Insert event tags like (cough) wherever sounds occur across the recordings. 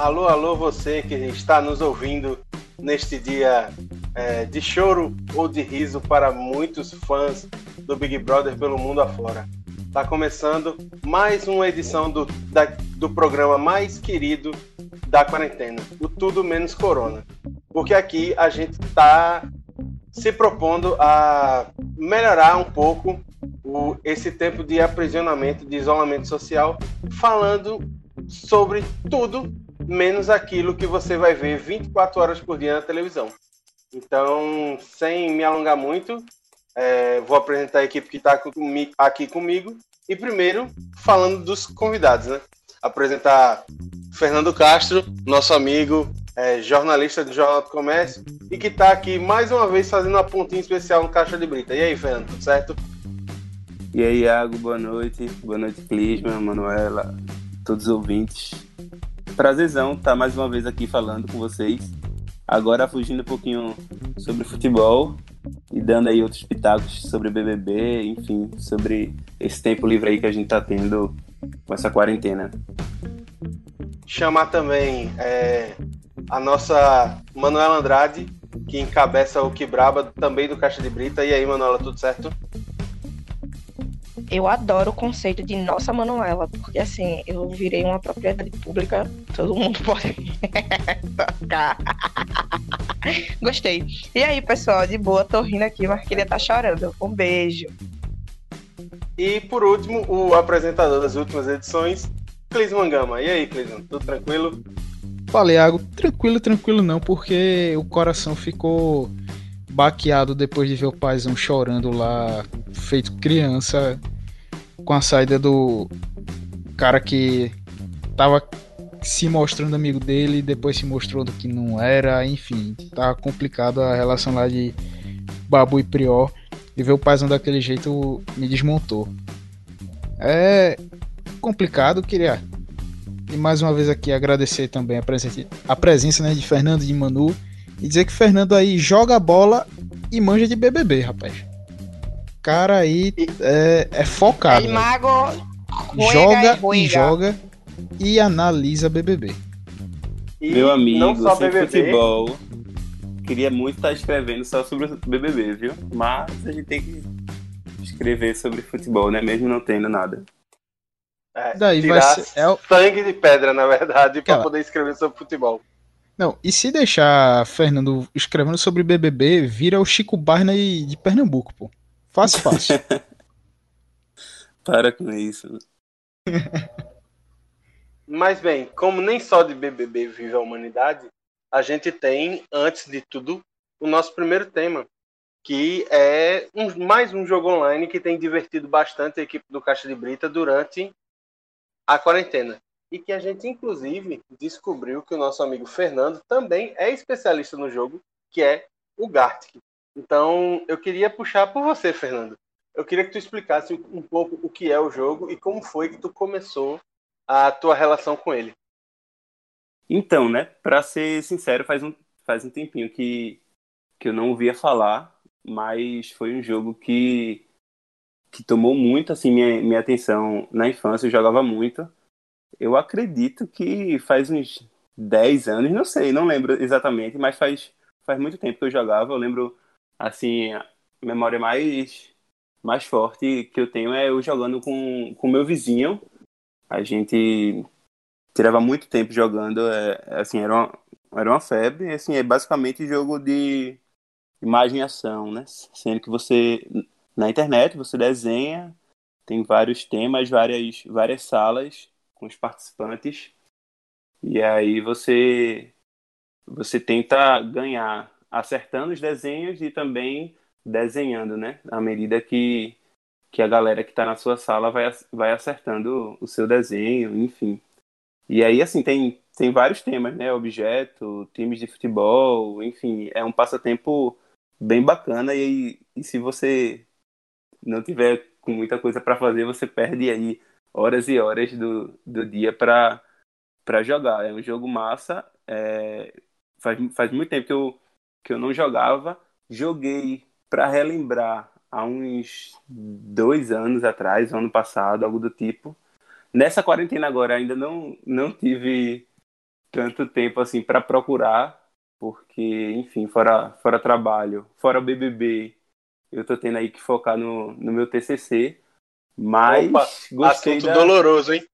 Alô, alô, você que está nos ouvindo neste dia é, de choro ou de riso para muitos fãs do Big Brother pelo mundo afora. Está começando mais uma edição do, da, do programa mais querido da quarentena, o Tudo Menos Corona. Porque aqui a gente está se propondo a melhorar um pouco o, esse tempo de aprisionamento, de isolamento social, falando sobre tudo menos aquilo que você vai ver 24 horas por dia na televisão. Então, sem me alongar muito, é, vou apresentar a equipe que está aqui comigo. E primeiro, falando dos convidados, né? Apresentar Fernando Castro, nosso amigo, é, jornalista do Jornal do Comércio, e que está aqui mais uma vez fazendo uma pontinha especial no Caixa de Brita. E aí, Fernando, tudo certo? E aí, Iago, boa noite. Boa noite, Clisma, Manuela, todos os ouvintes. Prazerzão estar mais uma vez aqui falando com vocês. Agora fugindo um pouquinho sobre futebol e dando aí outros pitacos sobre BBB, enfim, sobre esse tempo livre aí que a gente tá tendo com essa quarentena. Chamar também é, a nossa Manuela Andrade, que encabeça o Quebraba, também do Caixa de Brita. E aí, Manuela, tudo certo? Eu adoro o conceito de nossa Manuela, porque assim, eu virei uma propriedade pública, todo mundo (laughs) pode tocar. Gostei. E aí, pessoal, de boa, tô rindo aqui, mas queria estar tá chorando. Um beijo. E por último, o apresentador das últimas edições, Clis Mangama. E aí, Clis, tudo tranquilo? Fala, Iago. Tranquilo, tranquilo não, porque o coração ficou baqueado depois de ver o paizão chorando lá, feito criança, com a saída do cara que tava se mostrando amigo dele e depois se mostrou do que não era, enfim, tá complicado a relação lá de Babu e Prior. E ver o paizão daquele jeito me desmontou. É complicado, queria e mais uma vez aqui agradecer também a presença, a presença né, de Fernando de Manu e dizer que Fernando aí joga bola e manja de BBB, rapaz cara aí é, é focado. El mago joga e joga e analisa BBB. E Meu amigo, não só BBB. futebol, queria muito estar escrevendo só sobre o BBB, viu? Mas a gente tem que escrever sobre futebol, né? Mesmo não tendo nada. É, Daí vai ser, é o... sangue de pedra, na verdade, para poder escrever sobre futebol. Não, e se deixar Fernando escrevendo sobre BBB, vira o Chico Barney de Pernambuco, pô. Fácil, fácil. (laughs) Para com isso. (laughs) Mas bem, como nem só de BBB vive a humanidade, a gente tem, antes de tudo, o nosso primeiro tema, que é um, mais um jogo online que tem divertido bastante a equipe do Caixa de Brita durante a quarentena. E que a gente, inclusive, descobriu que o nosso amigo Fernando também é especialista no jogo, que é o Gartic. Então, eu queria puxar por você, Fernando. Eu queria que tu explicasse um pouco o que é o jogo e como foi que tu começou a tua relação com ele. Então, né, para ser sincero, faz um, faz um tempinho que, que eu não ouvia falar, mas foi um jogo que, que tomou muito assim minha, minha atenção na infância, eu jogava muito. Eu acredito que faz uns 10 anos, não sei, não lembro exatamente, mas faz, faz muito tempo que eu jogava. Eu lembro assim, a memória mais, mais forte que eu tenho é eu jogando com o meu vizinho. A gente tirava muito tempo jogando, é, assim, era uma, era uma febre, assim, é basicamente jogo de imagem e ação, né? Sendo que você, na internet, você desenha, tem vários temas, várias, várias salas com os participantes, e aí você, você tenta ganhar acertando os desenhos e também desenhando, né? À medida que, que a galera que está na sua sala vai, vai acertando o seu desenho, enfim. E aí, assim, tem, tem vários temas, né? Objeto, times de futebol, enfim, é um passatempo bem bacana e, e se você não tiver com muita coisa para fazer, você perde aí horas e horas do, do dia para jogar. É um jogo massa. É, faz, faz muito tempo que eu, que eu não jogava. Joguei para relembrar há uns dois anos atrás, ano passado, algo do tipo. Nessa quarentena agora ainda não, não tive tanto tempo assim para procurar, porque, enfim, fora, fora trabalho, fora BBB, eu tô tendo aí que focar no, no meu TCC, mas Opa, gostei assunto da... doloroso, hein?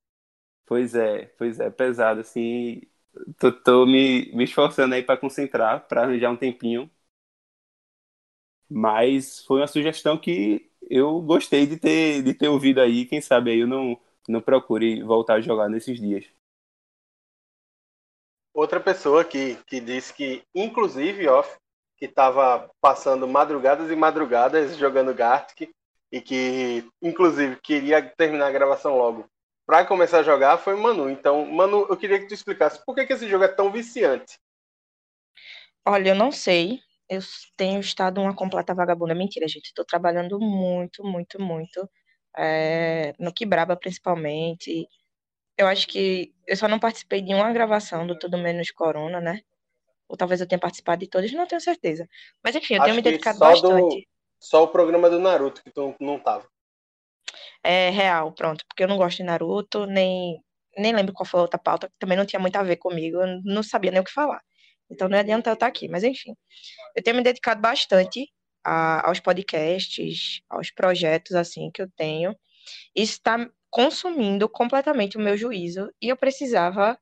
Pois é, pois é, pesado, assim, tô, tô me, me esforçando aí para concentrar, para arranjar um tempinho, mas foi uma sugestão que eu gostei de ter, de ter ouvido aí, quem sabe aí eu não, não procure voltar a jogar nesses dias. Outra pessoa que, que disse que, inclusive, off, que estava passando madrugadas e madrugadas jogando Gartic e que, inclusive, queria terminar a gravação logo para começar a jogar foi o Manu. Então, Manu, eu queria que tu explicasse por que, que esse jogo é tão viciante. Olha, eu não sei. Eu tenho estado uma completa vagabunda. Mentira, gente. Estou trabalhando muito, muito, muito. É, no Quebraba, principalmente. Eu acho que eu só não participei de uma gravação do Tudo Menos Corona, né? Ou talvez eu tenha participado de todas, não tenho certeza. Mas enfim, eu Acho tenho me dedicado só bastante. Do, só o programa do Naruto que tu não tava. É real, pronto. Porque eu não gosto de Naruto, nem, nem lembro qual foi a outra pauta, que também não tinha muito a ver comigo. Eu não sabia nem o que falar. Então não adianta eu estar aqui. Mas enfim, eu tenho me dedicado bastante a, aos podcasts, aos projetos assim que eu tenho. Isso está consumindo completamente o meu juízo e eu precisava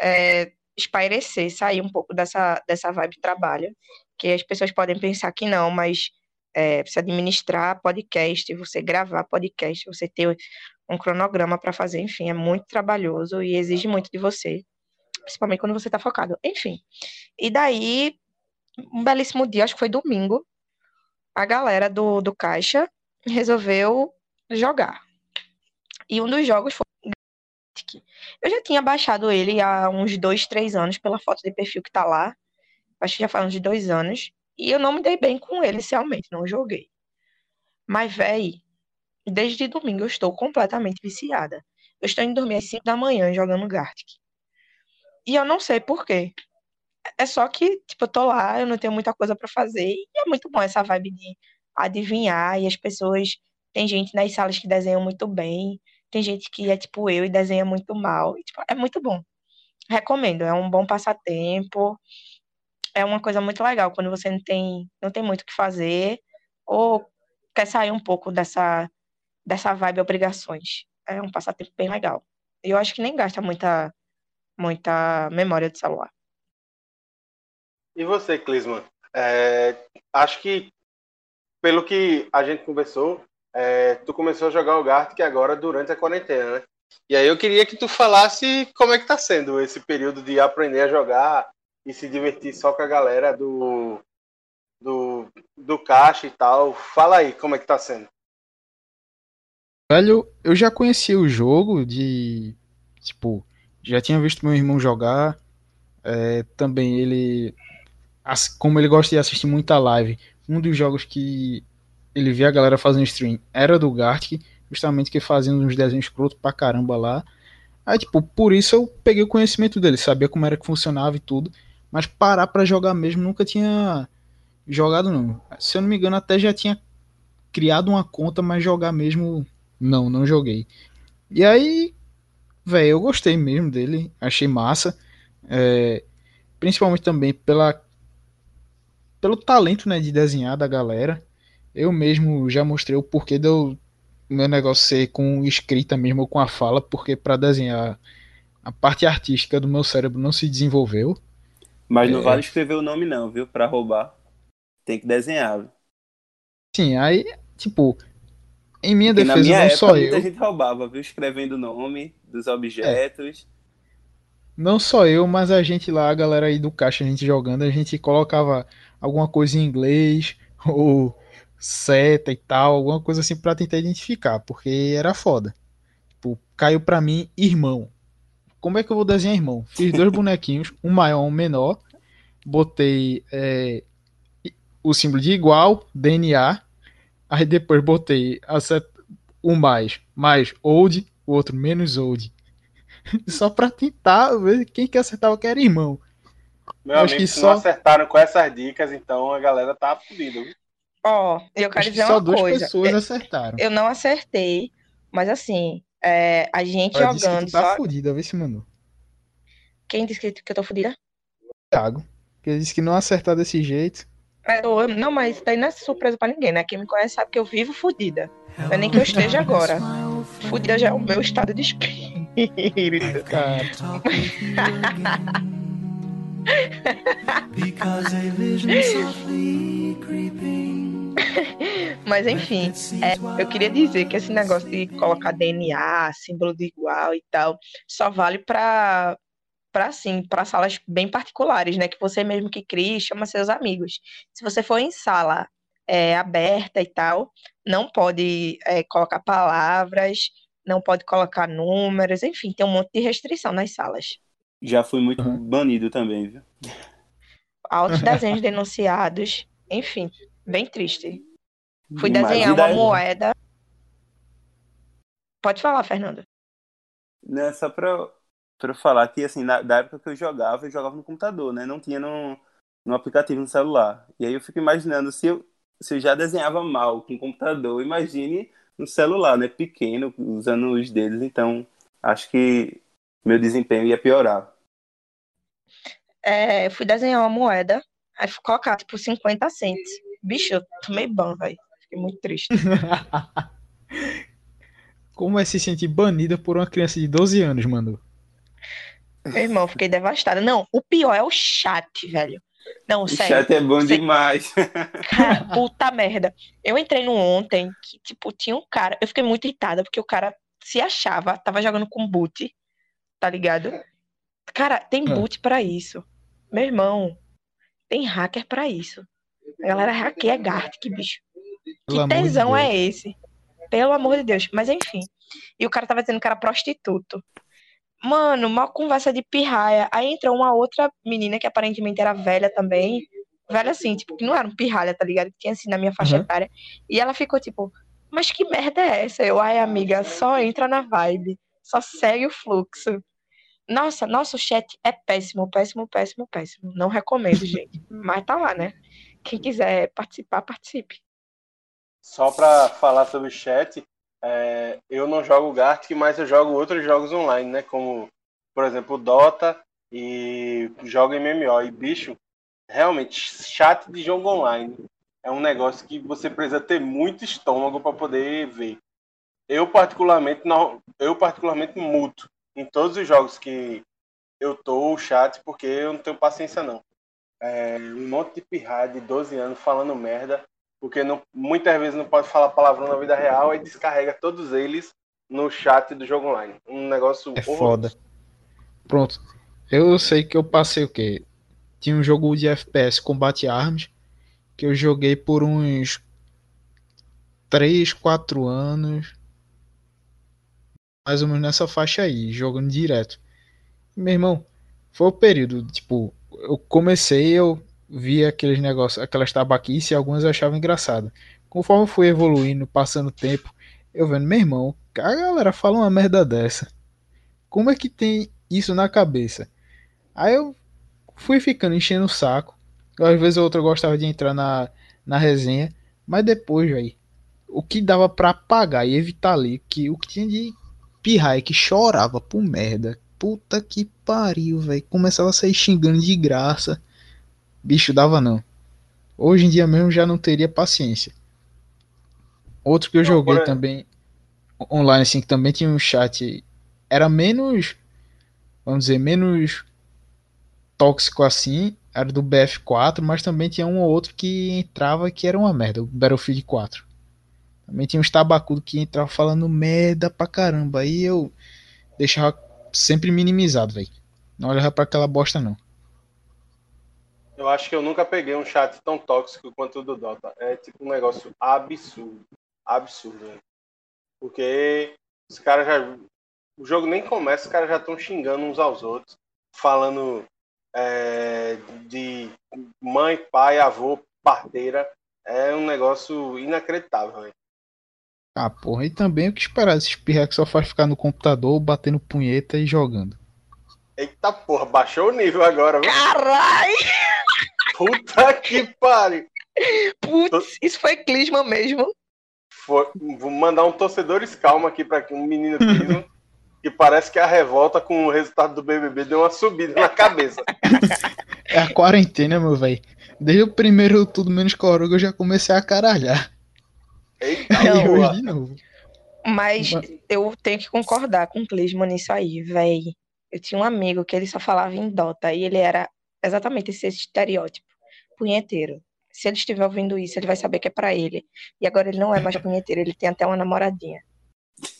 é, espairecer, sair um pouco dessa, dessa vibe trabalho, que as pessoas podem pensar que não, mas é, precisa administrar podcast, você gravar podcast, você ter um cronograma para fazer, enfim, é muito trabalhoso e exige muito de você, principalmente quando você está focado. Enfim, e daí, um belíssimo dia, acho que foi domingo, a galera do, do Caixa resolveu jogar. E um dos jogos foi eu já tinha baixado ele há uns dois, três anos pela foto de perfil que tá lá. Acho que já faz uns dois anos. E eu não me dei bem com ele inicialmente, não joguei. Mas, véi, desde domingo eu estou completamente viciada. Eu estou indo dormir às 5 da manhã jogando Gartic. E eu não sei por quê. É só que, tipo, eu tô lá, eu não tenho muita coisa para fazer. E é muito bom essa vibe de adivinhar. E as pessoas. Tem gente nas salas que desenham muito bem. Tem gente que é tipo eu e desenha muito mal. E, tipo, é muito bom. Recomendo, é um bom passatempo. É uma coisa muito legal quando você não tem, não tem muito o que fazer ou quer sair um pouco dessa, dessa vibe obrigações. É um passatempo bem legal. E eu acho que nem gasta muita, muita memória de celular. E você, Clisman? É, acho que, pelo que a gente conversou, é, tu começou a jogar o Gartic agora durante a quarentena, né? E aí eu queria que tu falasse como é que tá sendo esse período de aprender a jogar e se divertir só com a galera do, do, do caixa e tal. Fala aí como é que tá sendo. Velho, eu já conhecia o jogo de. Tipo, já tinha visto meu irmão jogar. É, também ele. Como ele gosta de assistir muita live, um dos jogos que ele via a galera fazendo stream era do Gartic, justamente que fazendo uns desenhos escroto pra caramba lá. Aí, tipo, por isso eu peguei o conhecimento dele, sabia como era que funcionava e tudo, mas parar para jogar mesmo nunca tinha jogado não. Se eu não me engano, até já tinha criado uma conta, mas jogar mesmo não, não joguei. E aí, velho, eu gostei mesmo dele, achei massa, é, principalmente também pela pelo talento, né, de desenhar da galera. Eu mesmo já mostrei o porquê do meu negócio ser com escrita mesmo ou com a fala, porque para desenhar a parte artística do meu cérebro não se desenvolveu. Mas não é... vale escrever o nome não, viu? Para roubar. Tem que desenhar. Viu? Sim, aí, tipo, em minha porque defesa minha não época, só muita eu. gente roubava, viu? Escrevendo o nome dos objetos. É. Não só eu, mas a gente lá, a galera aí do caixa, a gente jogando, a gente colocava alguma coisa em inglês (laughs) ou seta e tal, alguma coisa assim para tentar identificar, porque era foda. Tipo, caiu para mim irmão. Como é que eu vou desenhar irmão? Fiz dois (laughs) bonequinhos, um maior, um menor, botei é, o símbolo de igual, DNA, aí depois botei um mais, mais old, o outro menos old. (laughs) Só pra tentar ver quem que acertava que era irmão. Meu eu amigo, se só... não acertaram com essas dicas, então a galera tá fodida. Ó, oh, eu quero Acho dizer que só uma duas coisa. pessoas eu, acertaram. Eu não acertei, mas assim, é, a gente Ela disse que jogando tu tá só. fudida, vê se mandou. Quem disse que, que eu tô fodida? Thiago. Que ele disse que não acertar desse jeito. Não, mas isso daí não é surpresa pra ninguém, né? Quem me conhece sabe que eu vivo fodida. Não é nem que eu esteja agora. Fodida já é o meu estado de espírito. (laughs) Cara, (laughs) Because a vision softly creeping. (laughs) Mas enfim, é, eu queria dizer que esse negócio de colocar DNA, símbolo de igual e tal, só vale pra, pra assim, para salas bem particulares, né? Que você mesmo que cria e chama seus amigos. Se você for em sala é, aberta e tal, não pode é, colocar palavras, não pode colocar números, enfim, tem um monte de restrição nas salas. Já fui muito Uhum. banido também, viu? Altos desenhos denunciados, enfim, bem triste. Fui desenhar uma moeda. Pode falar, Fernando. Né, só pra, pra eu falar que, assim, na, da época que eu jogava, eu jogava no computador, né? Não tinha no, no aplicativo no celular. E aí eu fico imaginando, se eu, se eu já desenhava mal com o computador, imagine no celular, né? Pequeno, usando os dedos. Então, acho que meu desempenho ia piorar. É, eu fui desenhar uma moeda, aí fui colocar, tipo, 50 centos. Bicho, eu tomei ban, velho. Fiquei muito triste. (laughs) como é se sentir banida por uma criança de 12 anos, mano? Meu irmão, fiquei devastada. Não, o pior é o chat, velho. Não, O sério. chat é bom Sei- demais. Cara, (laughs) puta merda. Eu entrei no ontem que, tipo, tinha um cara. Eu fiquei muito irritada porque o cara se achava, tava jogando com boot, tá ligado? Cara, tem Ah. boot pra isso. Meu irmão, tem hacker pra isso. A galera hackeia Gartic, bicho. Pelo Que de tesão Deus. é esse? Pelo amor de Deus. Mas enfim. E o cara tava dizendo que era prostituto. Mano, uma conversa de pirraia. Aí entrou uma outra menina que aparentemente era velha também. Velha assim, tipo, que não era um pirralha, tá ligado? Que tinha assim na minha faixa Uhum. etária. E ela ficou tipo, mas que merda é essa? Eu, ai, amiga, só entra na vibe. Só segue o fluxo. Nossa, nosso chat é péssimo, péssimo, péssimo, péssimo. Não recomendo, (laughs) gente. Mas tá lá, né? Quem quiser participar, participe. Só pra falar sobre o chat, é, eu não jogo Gartic, mas eu jogo outros jogos online, né? Como, por exemplo, Dota e jogo MMO. E, bicho, realmente, chat de jogo online é um negócio que você precisa ter muito estômago para poder ver. Eu, particularmente, não, eu particularmente muto em todos os jogos que eu tô o chat, porque eu não tenho paciência, não. É, um monte de pirraia de 12 anos falando merda porque não, muitas vezes não pode falar palavrão na vida real e descarrega todos eles no chat do jogo online. Um negócio É horroroso. foda. Pronto. Eu sei que eu passei o quê? Tinha um jogo de FPS Combate Arms que eu joguei por uns 3, 4 anos. Mais ou menos nessa faixa aí, jogando direto. Meu irmão, foi o período, tipo, eu comecei, eu vi aqueles negócios, aquelas tabaquices e algumas eu achava engraçado. Conforme eu fui evoluindo, passando o tempo, eu vendo, meu irmão, a galera fala uma merda dessa. Como é que tem isso na cabeça? Aí eu fui ficando enchendo o saco. Às vezes ou outra gostava de entrar na, na resenha, mas depois, velho, o que dava pra apagar e evitar ali, que o que tinha de pirraia que chorava por merda. Puta que pariu, velho. Começava a sair xingando de graça. Bicho, dava não. Hoje em dia mesmo já não teria paciência. Outro que eu Não, joguei também online, assim, que também tinha um chat. Era menos. Vamos dizer, menos tóxico assim. Era do BF4, mas também tinha um ou outro que entrava que era uma merda. O Battlefield 4. Também tinha uns tabacudos que entravam falando merda pra caramba. Aí eu deixava sempre minimizado, velho. Não olhava pra aquela bosta, não. Eu acho que eu nunca peguei um chat tão tóxico quanto o do Dota. É tipo um negócio absurdo. Absurdo, velho. Porque os caras já. O jogo nem começa, os caras já estão xingando uns aos outros. Falando é, de mãe, pai, avô, parteira. É um negócio inacreditável, velho. Ah, porra. E também o que esperar desses pirra que só faz ficar no computador, batendo punheta e jogando. Eita porra, baixou o nível agora, viu? Caralho! Puta que pariu! Putz, isso foi clisma mesmo. Foi- vou mandar um torcedores calma aqui para um menino Clisman, que parece que a revolta com o resultado do BBB deu uma subida na cabeça. É a quarentena, meu velho. Desde o primeiro Tudo Menos Coruga eu já comecei a caralhar. Eita, Não, E porra. hoje de novo. Mas eu tenho que concordar com o Clismo nisso aí, véi. Eu tinha um amigo que ele só falava em Dota e ele era exatamente esse estereótipo, punheteiro. Se ele estiver ouvindo isso, ele vai saber que é pra ele. E agora ele não é mais (laughs) punheteiro, ele tem até uma namoradinha.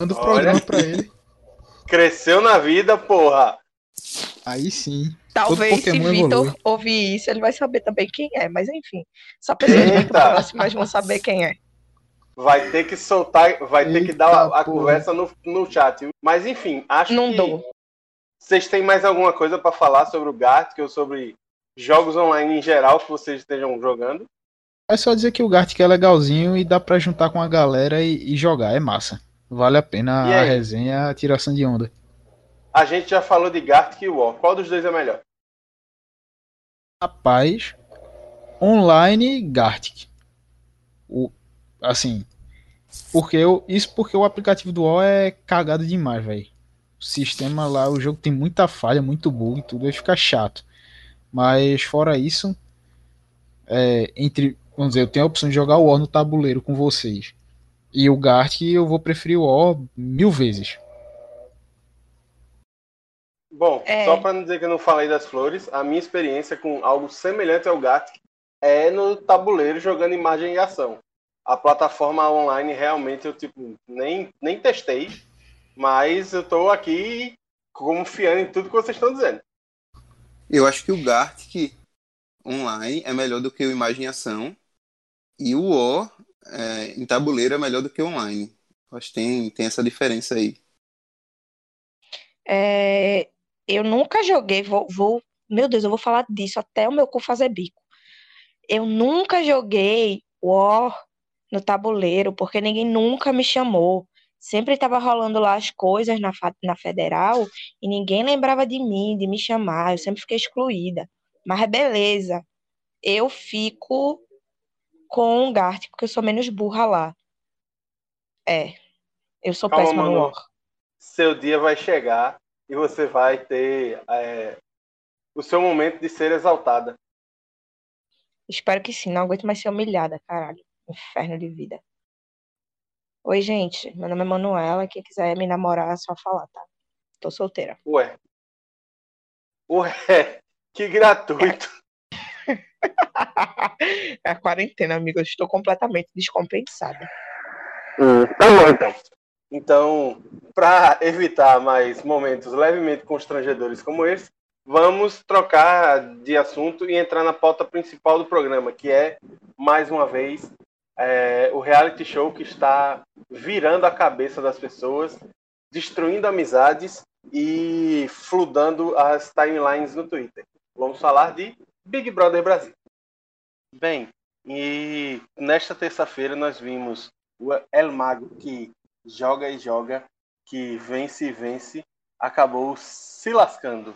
Manda o Olha. programa pra ele. Cresceu na vida, porra. Aí sim. Talvez se Vitor ouvir isso, ele vai saber também quem é, mas enfim. Só pessoas muito Eita. próximas vão saber quem é. Vai ter que soltar, vai ter que Eita, dar a, a conversa no, no chat. Mas enfim, acho Não que dou. vocês têm mais alguma coisa pra falar sobre o Gartic ou sobre jogos online em geral que vocês estejam jogando? É só dizer que o Gartic é legalzinho e dá pra juntar com a galera e, e jogar. É massa. Vale a pena E a aí? resenha, a tiração de onda. A gente já falou de Gartic e War. Qual dos dois é melhor? Rapaz, online Gartic. O, assim, porque eu, isso porque o aplicativo do UOL é cagado demais, velho. O sistema lá, o jogo tem muita falha, muito bug e tudo, aí fica chato. Mas fora isso, é, entre, vamos dizer, eu tenho a opção de jogar o War no tabuleiro com vocês. E o Gartic eu vou preferir o War mil vezes. Bom, É. só pra não dizer que eu não falei das flores, a minha experiência com algo semelhante ao Gartic é no tabuleiro jogando imagem e ação. A plataforma online realmente eu tipo nem, nem testei, mas eu tô aqui confiando em tudo que vocês estão dizendo. Eu acho que o Gartic online é melhor do que o Imagem e Ação. E o War é, em tabuleiro é melhor do que online. Eu Acho que tem, tem essa diferença aí. É, eu nunca joguei, vou, vou- meu Deus, eu vou falar disso até o meu cu fazer bico. Eu nunca joguei War no tabuleiro, porque ninguém nunca me chamou. Sempre estava rolando lá as coisas na, na federal e ninguém lembrava de mim, de me chamar. Eu sempre fiquei excluída. Mas beleza, eu fico com o Gart, porque eu sou menos burra lá. É, eu sou Calma, péssima no. War. Seu dia vai chegar e você vai ter é, o seu momento de ser exaltada. Espero que sim, não aguento mais ser humilhada, caralho. Inferno de vida. Oi, gente. Meu nome é Manuela. Quem quiser me namorar, é só falar, tá? Tô solteira. Ué. Ué, (laughs) que gratuito. (laughs) É a quarentena, amigo. Eu estou completamente descompensada. tá bom, então. Então, para evitar mais momentos levemente constrangedores como esse, vamos trocar de assunto e entrar na pauta principal do programa, que é, mais uma vez, é, o reality show que está virando a cabeça das pessoas, destruindo amizades e fludando as timelines no Twitter. Vamos falar de Big Brother Brasil. Bem, e nesta terça-feira nós vimos o El Mago que joga e joga, que vence e vence, acabou se lascando.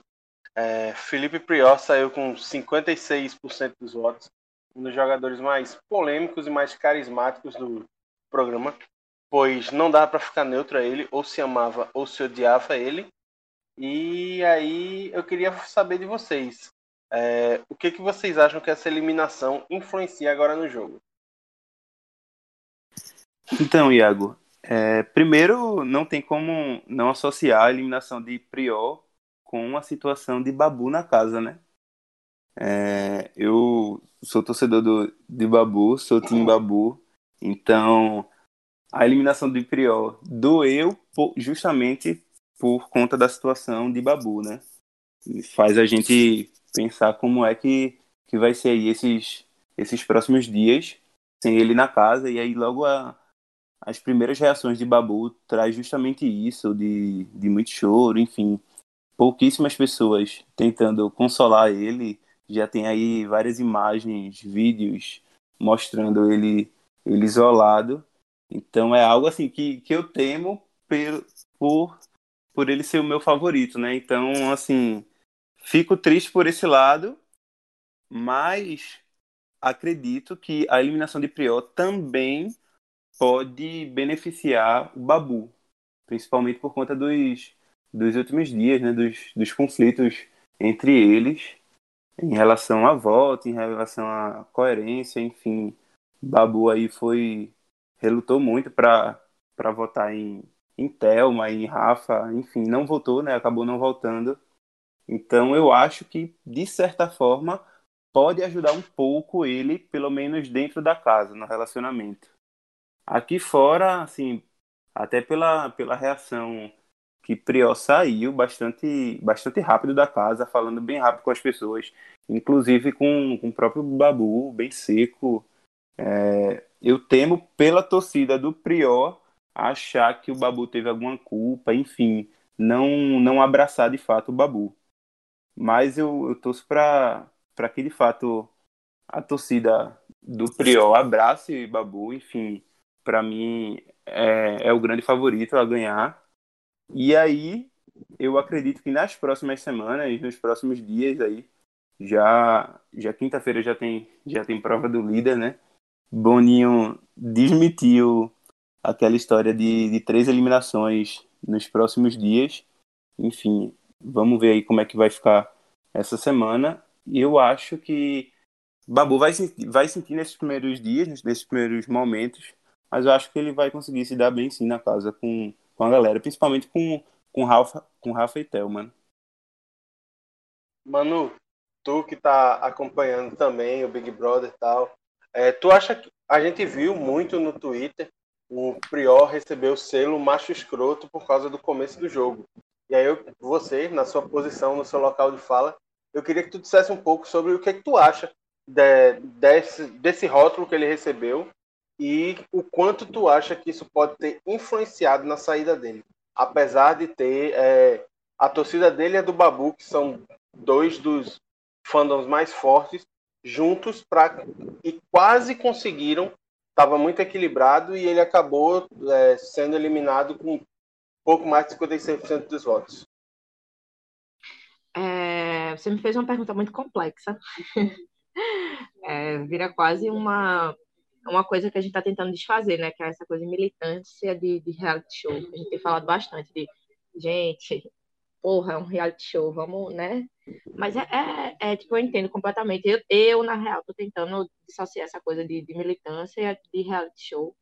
É, Felipe Prior saiu com 56% dos votos, um dos jogadores mais polêmicos e mais carismáticos do programa, pois não dava para ficar neutro a ele, ou se amava ou se odiava ele. E aí eu queria saber de vocês, é, o que, que vocês acham que essa eliminação influencia agora no jogo? Então, Iago, é, primeiro não tem como não associar a eliminação de Prior com a situação de Babu na casa, né? É, eu sou torcedor do, de Babu, sou time Babu, então a eliminação de Prior doeu justamente por conta da situação de Babu, né? Faz a gente pensar como é que, que vai ser aí esses, esses próximos dias sem ele na casa, e aí logo a, as primeiras reações de Babu traz justamente isso, de, de muito choro, enfim. Pouquíssimas pessoas tentando consolar ele. Já tem aí várias imagens, vídeos mostrando ele, ele isolado. Então é algo assim que, que eu temo por, por, por ele ser o meu favorito, né? Então, assim, fico triste por esse lado, mas acredito que a eliminação de Prior também pode beneficiar o Babu, principalmente por conta dos, dos últimos dias, né, dos, dos conflitos entre eles em relação à volta, em relação à coerência, enfim. Babu aí foi relutou muito para votar em, em Thelma, em Rafa, enfim, não votou, né? Acabou não voltando. Então eu acho que, de certa forma, pode ajudar um pouco ele, pelo menos dentro da casa, no relacionamento. Aqui fora, assim, até pela, pela reação que Priol saiu bastante, bastante rápido da casa, falando bem rápido com as pessoas, inclusive com, com o próprio Babu, bem seco. É, eu temo pela torcida do Prior achar que o Babu teve alguma culpa, enfim, não, não abraçar de fato o Babu. Mas eu, eu torço para que de fato a torcida do Prior abrace Babu, enfim, para mim é, é o grande favorito a ganhar e aí, eu acredito que nas próximas semanas, nos próximos dias aí, já, já quinta-feira já tem, já tem prova do líder, né? Boninho desmitiu aquela história de, de três eliminações nos próximos dias. Enfim, vamos ver aí como é que vai ficar essa semana. E eu acho que Babu vai, vai sentir nesses primeiros dias, nesses primeiros momentos, mas eu acho que ele vai conseguir se dar bem sim na casa com com a galera, principalmente com, com, Rafa, com Rafa e Theo, mano. Manu, tu que tá acompanhando também o Big Brother e tal, é, tu acha que a gente viu muito no Twitter o Prior receber o selo macho escroto por causa do começo do jogo. E aí eu, você, na sua posição, no seu local de fala, eu queria que tu dissesse um pouco sobre o que, é que tu acha de, desse, desse rótulo que ele recebeu e o quanto tu acha que isso pode ter influenciado na saída dele. Apesar de ter é, a torcida dele e a do Babu, que são dois dos fandoms mais fortes, juntos pra, e quase conseguiram. Estava muito equilibrado e ele acabou é, sendo eliminado com pouco mais de 56% dos votos. É, você me fez uma pergunta muito complexa. (laughs) É, vira quase uma uma coisa que a gente está tentando desfazer, né? Que é essa coisa de militância de, de reality show. A gente tem falado bastante de, gente, porra, é um reality show, vamos, né? Mas é, é, é tipo, eu entendo completamente. Eu, eu, na real, tô tentando dissociar essa coisa de, de militância de reality show.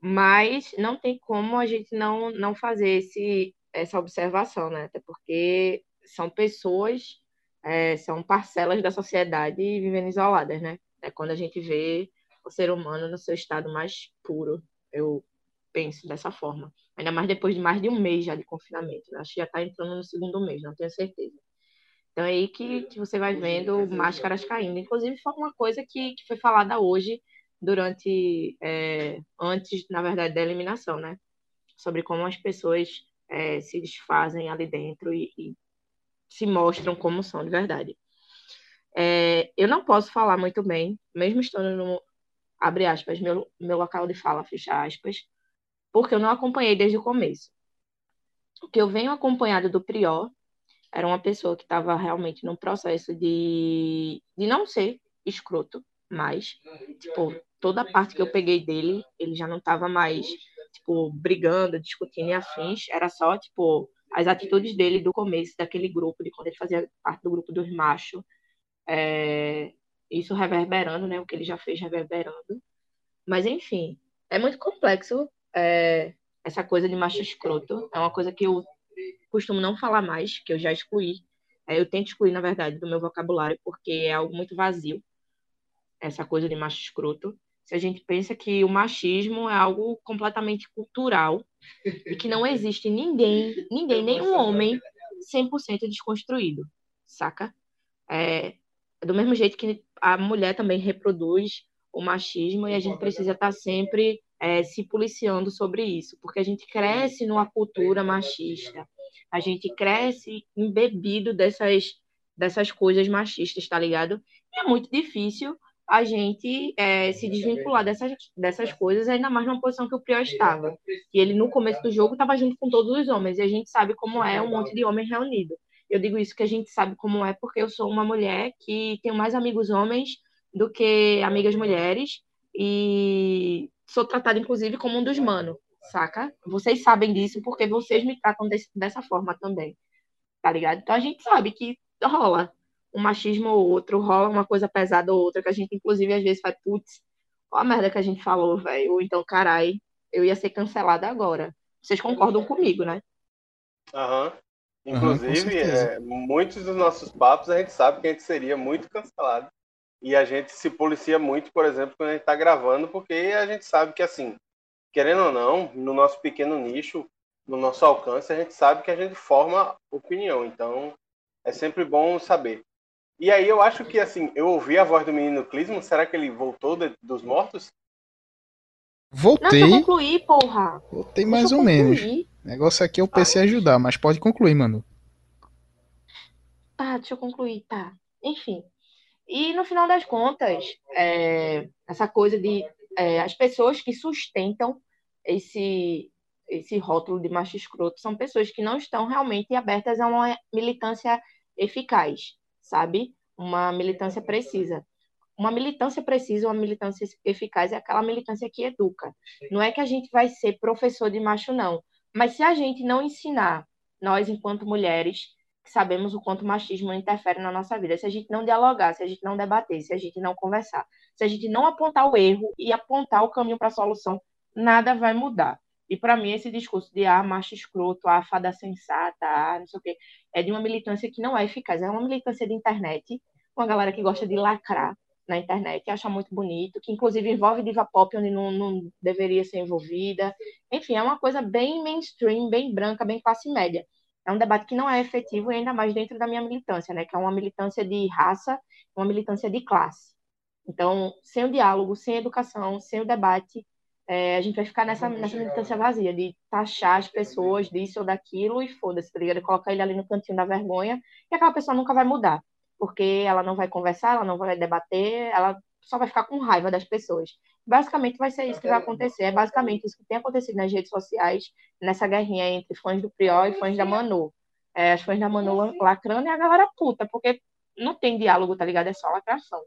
Mas não tem como a gente não, não fazer esse, essa observação, né? Até porque são pessoas, é, são parcelas da sociedade vivendo isoladas, né? É quando a gente vê o ser humano no seu estado mais puro. Eu penso dessa forma. Ainda mais depois de mais de um mês já de confinamento. Né? Acho que já está entrando no segundo mês, não tenho certeza. Então é aí que, que você vai vendo máscaras caindo. Inclusive, foi uma coisa que, que foi falada hoje, durante. É, antes, na verdade, da eliminação, né? Sobre como as pessoas é, se desfazem ali dentro e, e se mostram como são de verdade. É, eu não posso falar muito bem, mesmo estando no, abre aspas, meu, meu local de fala, fecha aspas, porque eu não acompanhei desde o começo. O que eu venho acompanhado do Prior era uma pessoa que estava realmente num processo de, de não ser escroto, mas, tipo, toda a parte que eu peguei dele, ele já não estava mais, tipo, brigando, discutindo e afins, era só, tipo, as atitudes dele do começo daquele grupo, de quando ele fazia parte do grupo dos machos, é, isso reverberando, né? O que ele já fez reverberando. Mas, enfim, é muito complexo é, essa coisa de macho escroto. É uma coisa que eu costumo não falar mais, que eu já excluí. É, eu tento excluir, na verdade, do meu vocabulário, porque é algo muito vazio, essa coisa de macho escroto. Se a gente pensa que o machismo é algo completamente cultural e que não existe ninguém, ninguém, nenhum homem 100% desconstruído, saca? É, do mesmo jeito que a mulher também reproduz o machismo e a gente precisa estar sempre é, se policiando sobre isso, porque a gente cresce numa cultura machista, a gente cresce embebido dessas, dessas coisas machistas, tá ligado? E é muito difícil a gente é, se desvincular dessas, dessas coisas, ainda mais numa posição que o Prior estava. E ele, no começo do jogo, estava junto com todos os homens, e a gente sabe como é um monte de homem reunido. Eu digo isso que a gente sabe como é, porque eu sou uma mulher que tenho mais amigos homens do que amigas mulheres e sou tratada, inclusive, como um dos manos. saca? Vocês sabem disso porque vocês me tratam desse, dessa forma também, tá ligado? Então a gente sabe que rola um machismo ou outro, rola uma coisa pesada ou outra, que a gente, inclusive, às vezes faz, putz, qual a merda que a gente falou, velho? Ou então, carai, eu ia ser cancelada agora. Vocês concordam comigo, né? Aham. com Inclusive, certeza. é, muitos dos nossos papos a gente sabe que a gente seria muito cancelado. E a gente se policia muito, por exemplo, quando a gente está gravando, porque a gente sabe que, assim, querendo ou não, no nosso pequeno nicho, no nosso alcance, a gente sabe que a gente forma opinião. Então, é sempre bom saber. E aí eu acho que, assim, eu ouvi a voz do menino Clisman, será que ele voltou de- dos mortos? Não, Voltei, deixa eu concluir, porra. voltei mais ou menos. O negócio aqui é o PC ajudar, mas pode concluir, mano. Tá, deixa eu concluir, tá. Enfim. E no final das contas, é, essa coisa de é, as pessoas que sustentam esse, esse rótulo de macho escroto são pessoas que não estão realmente abertas a uma militância eficaz, sabe? Uma militância precisa. Uma militância precisa, uma militância eficaz é aquela militância que educa. Não é que a gente vai ser professor de macho, não. Mas se a gente não ensinar, nós, enquanto mulheres, que sabemos o quanto o machismo interfere na nossa vida. Se a gente não dialogar, se a gente não debater, se a gente não conversar, se a gente não apontar o erro e apontar o caminho para a solução, nada vai mudar. E para mim, esse discurso de ah, macho escroto, ah, fada sensata, ah, não sei o quê, é de uma militância que não é eficaz. É uma militância de internet, uma galera que gosta de lacrar na internet, que acha muito bonito, que inclusive envolve diva pop onde não, não deveria ser envolvida. Enfim, é uma coisa bem mainstream, bem branca, bem classe média é um debate que não é efetivo e ainda mais dentro da minha militância, né? Que é uma militância de raça, uma militância de classe. Então, sem o diálogo, sem a educação, sem o debate, é, a gente vai ficar nessa, nessa militância vazia de taxar as pessoas disso ou daquilo e foda-se, tá ligado? Colocar ele ali no cantinho da vergonha e aquela pessoa nunca vai mudar, porque ela não vai conversar, ela não vai debater, ela só vai ficar com raiva das pessoas. Basicamente vai ser isso que vai acontecer. É basicamente isso que tem acontecido nas redes sociais, nessa guerrinha entre fãs do Priol e fãs da Manu. É, as fãs da Manu lacrando e a galera puta, porque não tem diálogo, tá ligado? É só lacração.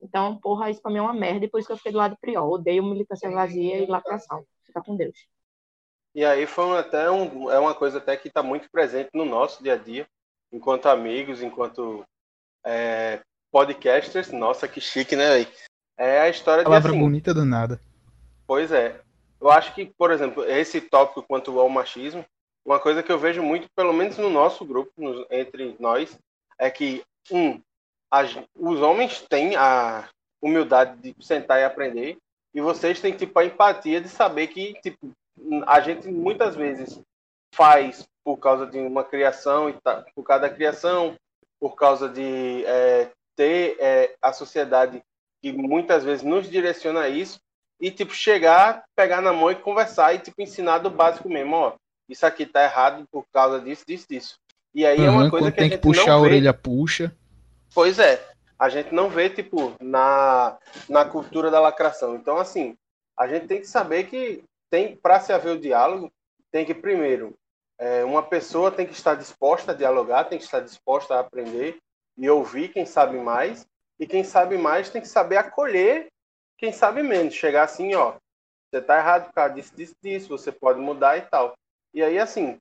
Então, porra, isso pra mim é uma merda e por isso que eu fiquei do lado do Priol. Odeio militância vazia e lacração. Fica com Deus. E aí foi até um, é uma coisa até que está muito presente no nosso dia a dia, enquanto amigos, enquanto é, podcasters. Nossa, que chique, né? É a história de Palavra assim, bonita do nada. Pois é. Eu acho que, por exemplo, esse tópico quanto ao machismo, uma coisa que eu vejo muito, pelo menos no nosso grupo, nos- entre nós, é que, um, a gen- os homens têm a humildade de sentar e aprender, e vocês têm, tipo, a empatia de saber que, tipo, a gente muitas vezes faz por causa de uma criação, e tá, por causa da criação, por causa de é, ter é, a sociedade que muitas vezes nos direciona a isso, e tipo chegar, pegar na mão e conversar e tipo ensinar do básico mesmo, ó, isso aqui tá errado por causa disso, disso, disso. E aí é uma coisa que a tem que gente puxar não a vê. orelha, puxa. Pois é, a gente não vê tipo na na cultura da lacração. Então assim, a gente tem que saber que tem para se haver o diálogo, tem que primeiro é, uma pessoa tem que estar disposta a dialogar, tem que estar disposta a aprender e ouvir quem sabe mais, e quem sabe mais tem que saber acolher quem sabe menos. Chegar assim, ó, você tá errado por causa disso, disso, disso, você pode mudar e tal. E aí, assim,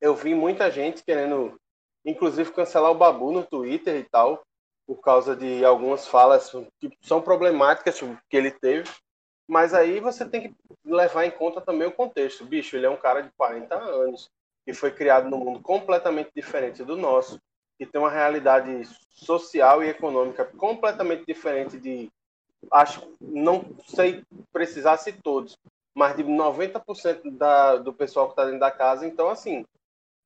eu vi muita gente querendo, inclusive, cancelar o Babu no Twitter e tal, por causa de algumas falas que são problemáticas tipo, que ele teve. Mas aí você tem que levar em conta também o contexto. Bicho, ele é um cara de 40 anos, que foi criado num mundo completamente diferente do nosso, que tem uma realidade social e econômica completamente diferente de. Acho, não sei precisar se todos, mas de 90% da, do pessoal que está dentro da casa. Então, assim,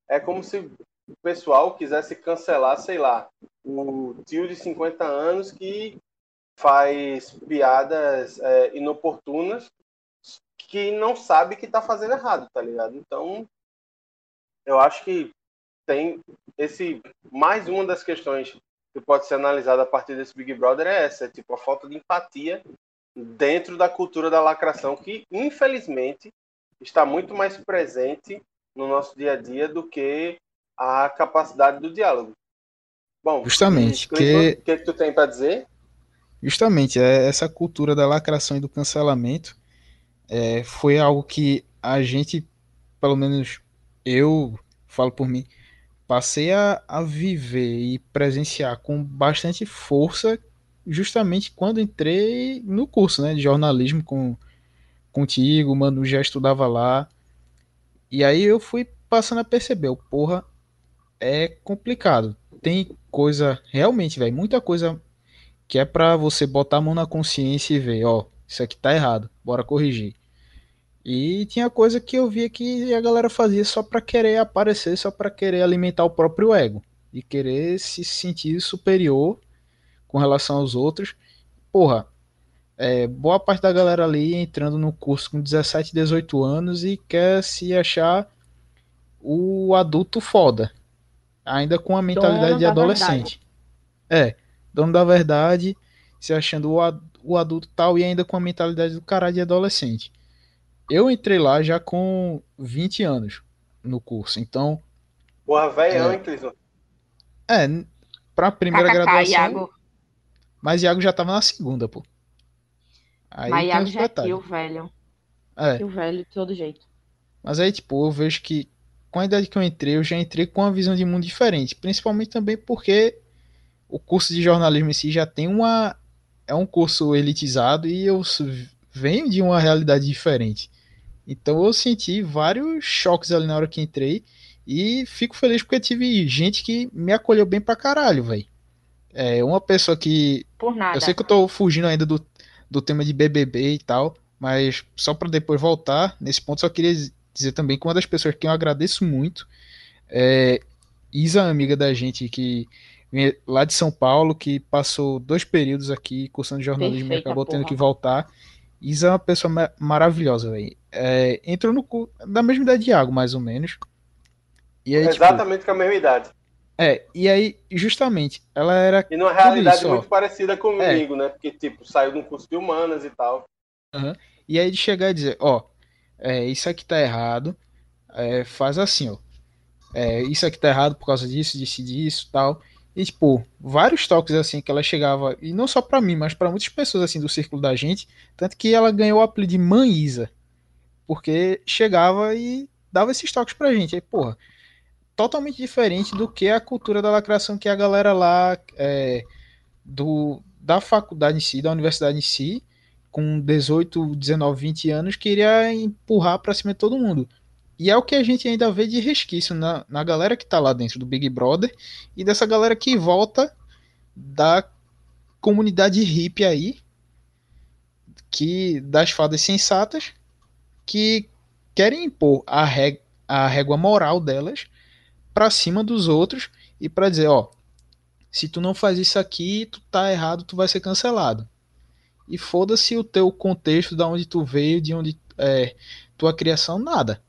é como se o pessoal quisesse cancelar, sei lá, o tio de 50 anos que faz piadas é, inoportunas que não sabe que tá fazendo errado, tá ligado? Então, eu acho que tem esse mais uma das questões que pode ser analisada a partir desse Big Brother é essa, é tipo a falta de empatia dentro da cultura da lacração que infelizmente está muito mais presente no nosso dia a dia do que a capacidade do diálogo. Bom, Justamente, Cleiton, que- o que, que tu tem para dizer? Justamente, é essa cultura da lacração e do cancelamento é, foi algo que a gente, pelo menos eu falo por mim, passei a, a viver e presenciar com bastante força justamente quando entrei no curso né, de jornalismo com, contigo, o Manu já estudava lá. E aí eu fui passando a perceber, porra, é complicado. Tem coisa, realmente, velho, muita coisa que é pra você botar a mão na consciência e ver, ó, isso aqui tá errado, bora corrigir. E tinha coisa que eu via que a galera fazia só pra querer aparecer, só pra querer alimentar o próprio ego e querer se sentir superior com relação aos outros. Porra, é, boa parte da galera ali entrando no curso com 17, 18 anos e quer se achar o adulto foda, ainda com a mentalidade de adolescente. É, dono da verdade, se achando o, ad- o adulto tal e ainda com a mentalidade do caralho de adolescente. Eu entrei lá já com 20 anos no curso, então, Porra, velho, É. antes, ó. é, pra primeira KKK, graduação, Iago. mas Iago já tava na segunda, pô. Aí Mas Iago já é tio, velho. É. Tio velho de todo jeito. Mas aí, tipo, eu vejo que com a idade que eu entrei, eu já entrei com uma visão de mundo diferente. Principalmente também porque o curso de jornalismo em si já tem uma. É um curso elitizado e eu venho de uma realidade diferente. Então eu senti vários choques ali na hora que entrei. E fico feliz porque tive gente que me acolheu bem pra caralho, velho. É uma pessoa que Por nada. eu sei que eu tô fugindo ainda do, do tema de BBB e tal, mas só pra depois voltar nesse ponto, só queria dizer também que uma das pessoas que eu agradeço muito é Isa, amiga da gente que lá de São Paulo, que passou dois períodos aqui cursando jornalismo e Perfeita, acabou tendo porra. que voltar. Isa é uma pessoa ma- maravilhosa, velho. É, entrou no cu da mesma idade de Iago, mais ou menos. E aí, tipo, Exatamente com a mesma idade. é, e aí, justamente, ela era E numa realidade isso, ó. muito parecida comigo, né? Porque, tipo, saiu de um curso de humanas e tal. E aí de chegar e dizer, ó, é, isso aqui tá errado, é, faz assim, ó. É, isso aqui tá errado por causa disso, disso, e disso, tal. E tipo, vários toques assim que ela chegava, e não só pra mim, mas pra muitas pessoas assim do círculo da gente, tanto que ela ganhou o apelido de Mãe Isa, porque chegava e dava esses toques pra gente. Aí, porra, totalmente diferente do que a cultura da lacração que a galera lá é, do, da faculdade em si, da universidade em si, com 18, 19, 20 anos, queria empurrar pra cima de todo mundo. E é o que a gente ainda vê de resquício na, na galera que tá lá dentro do Big Brother e dessa galera que volta da comunidade hippie aí, que das fadas sensatas, que querem impor a, rég a régua moral delas pra cima dos outros e pra dizer, ó, se tu não faz isso aqui, tu tá errado, tu vai ser cancelado. E foda-se o teu contexto, da onde tu veio, de onde é tua criação, nada.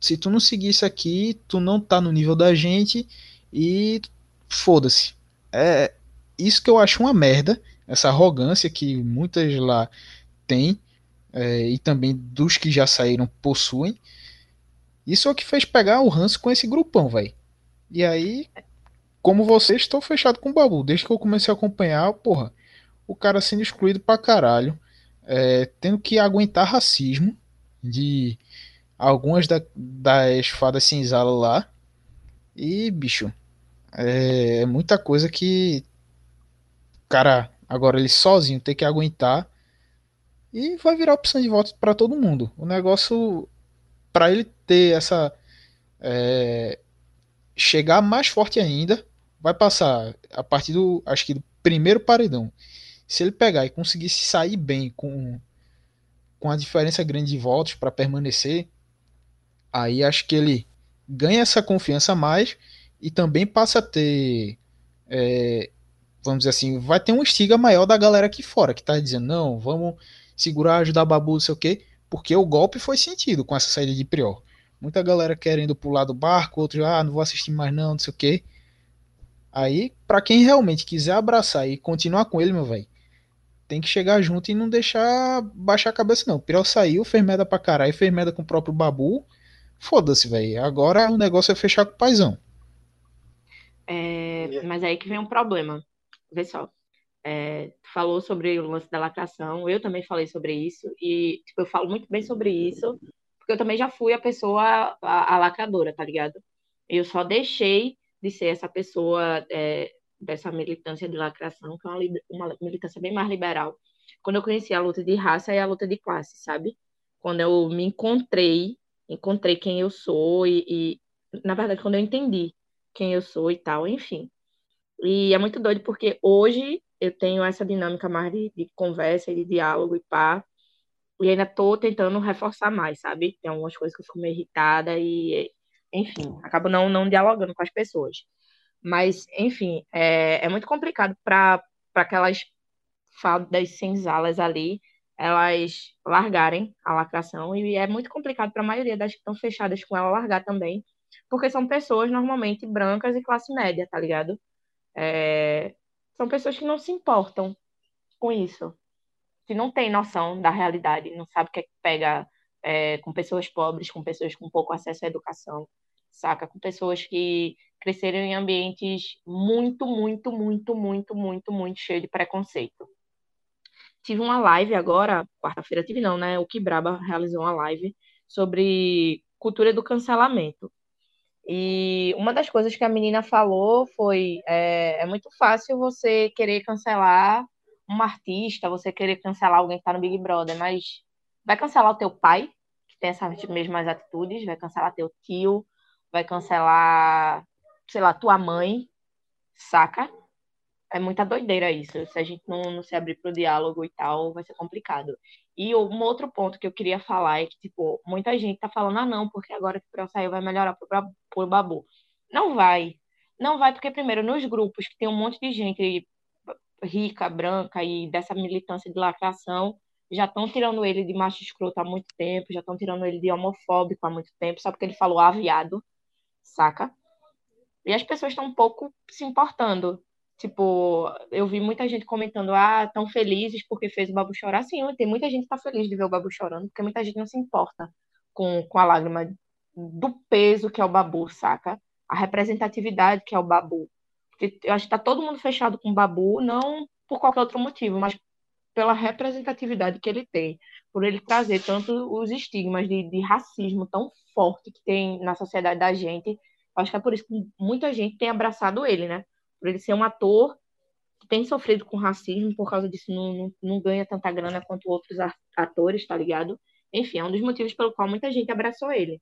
Se tu não seguir isso aqui, tu não tá no nível da gente e foda-se. É isso que eu acho uma merda, essa arrogância que muitas lá têm é, e também dos que já saíram possuem. Isso é o que fez pegar o ranço com esse grupão, velho. E aí, como você, estou fechado com o Babu. Desde que eu comecei a acompanhar, porra, o cara sendo excluído pra caralho, é, tendo que aguentar racismo de algumas da, das fadas cinzalas lá. E, bicho, é muita coisa que cara, agora ele sozinho, tem que aguentar. E vai virar opção de voto pra todo mundo. O negócio, pra ele ter essa. é, chegar mais forte ainda, vai passar a partir do, acho que do primeiro paredão. Se ele pegar e conseguir se sair bem com, com a diferença grande de votos para permanecer, aí acho que ele ganha essa confiança mais e também passa a ter, é, vamos dizer assim, vai ter um estiga maior da galera aqui fora que tá dizendo, não, vamos segurar, ajudar Babu, não sei o quê, porque o golpe foi sentido com essa saída de Prior. Muita galera querendo pular do barco, outros, ah, não vou assistir mais não, não sei o quê. Aí, pra quem realmente quiser abraçar e continuar com ele, meu velho, tem que chegar junto e não deixar baixar a cabeça, não. Prior saiu, fez merda pra caralho, fez merda com o próprio Babu. Foda-se, velho. Agora o negócio é fechar com o paizão. É, mas aí que vem um problema. Vê só. é, falou sobre o lance da lacração, eu também falei sobre isso, e tipo, eu falo muito bem sobre isso, porque eu também já fui a pessoa, a, a lacradora, tá ligado? Eu só deixei de ser essa pessoa é, dessa militância de lacração, que é uma, uma militância bem mais liberal, quando eu conheci a luta de raça e a luta de classe, sabe? Quando eu me encontrei, encontrei quem eu sou e, e na verdade, quando eu entendi quem eu sou e tal, enfim. E é muito doido porque hoje eu tenho essa dinâmica mais de, de conversa e de diálogo e pá. E ainda tô tentando reforçar mais, sabe? Tem algumas coisas que eu fico meio irritada e, enfim, acabo não, não dialogando com as pessoas. Mas, enfim, é, é muito complicado para aquelas das senzalas ali, elas largarem a lacração. E é muito complicado para a maioria das que estão fechadas com ela largar também, porque são pessoas normalmente brancas e classe média, tá ligado? É, são pessoas que não se importam com isso, que não têm noção da realidade, não sabe o que é que pega é, com pessoas pobres, com pessoas com pouco acesso à educação, saca? Com pessoas que cresceram em ambientes muito, muito, muito, muito, muito, muito cheios de preconceito. Tive uma live agora, quarta-feira tive não, né? O Kibraba realizou uma live sobre cultura do cancelamento. E uma das coisas que a menina falou foi: é, é muito fácil você querer cancelar um artista, você querer cancelar alguém que está no Big Brother, mas vai cancelar o teu pai, que tem essas mesmas atitudes, vai cancelar teu tio, vai cancelar, sei lá, tua mãe, saca? É muita doideira isso. Se a gente não, não se abrir para o diálogo e tal, vai ser complicado. E um outro ponto que eu queria falar é que, tipo, muita gente tá falando, ah, não, porque agora que o Pro saiu vai melhorar pro, pro Babu. Não vai. Não vai, porque, primeiro, nos grupos que tem um monte de gente rica, branca e dessa militância de lacração, já estão tirando ele de macho escroto há muito tempo, já estão tirando ele de homofóbico há muito tempo, só porque ele falou aviado, saca? E as pessoas estão um pouco se importando. Tipo, eu vi muita gente comentando, ah, tão felizes porque fez o Babu chorar. Sim, tem muita gente que tá feliz de ver o Babu chorando, porque muita gente não se importa com, com a lágrima do peso que é o Babu, saca? A representatividade que é o Babu. Porque eu acho que tá todo mundo fechado com o Babu, não por qualquer outro motivo, mas pela representatividade que ele tem, por ele trazer tanto os estigmas de, de racismo tão forte que tem na sociedade da gente. Acho que é por isso que muita gente tem abraçado ele, né? Por ele ser um ator que tem sofrido com racismo, por causa disso não, não, não ganha tanta grana quanto outros atores, tá ligado? Enfim, é um dos motivos pelo qual muita gente abraçou ele.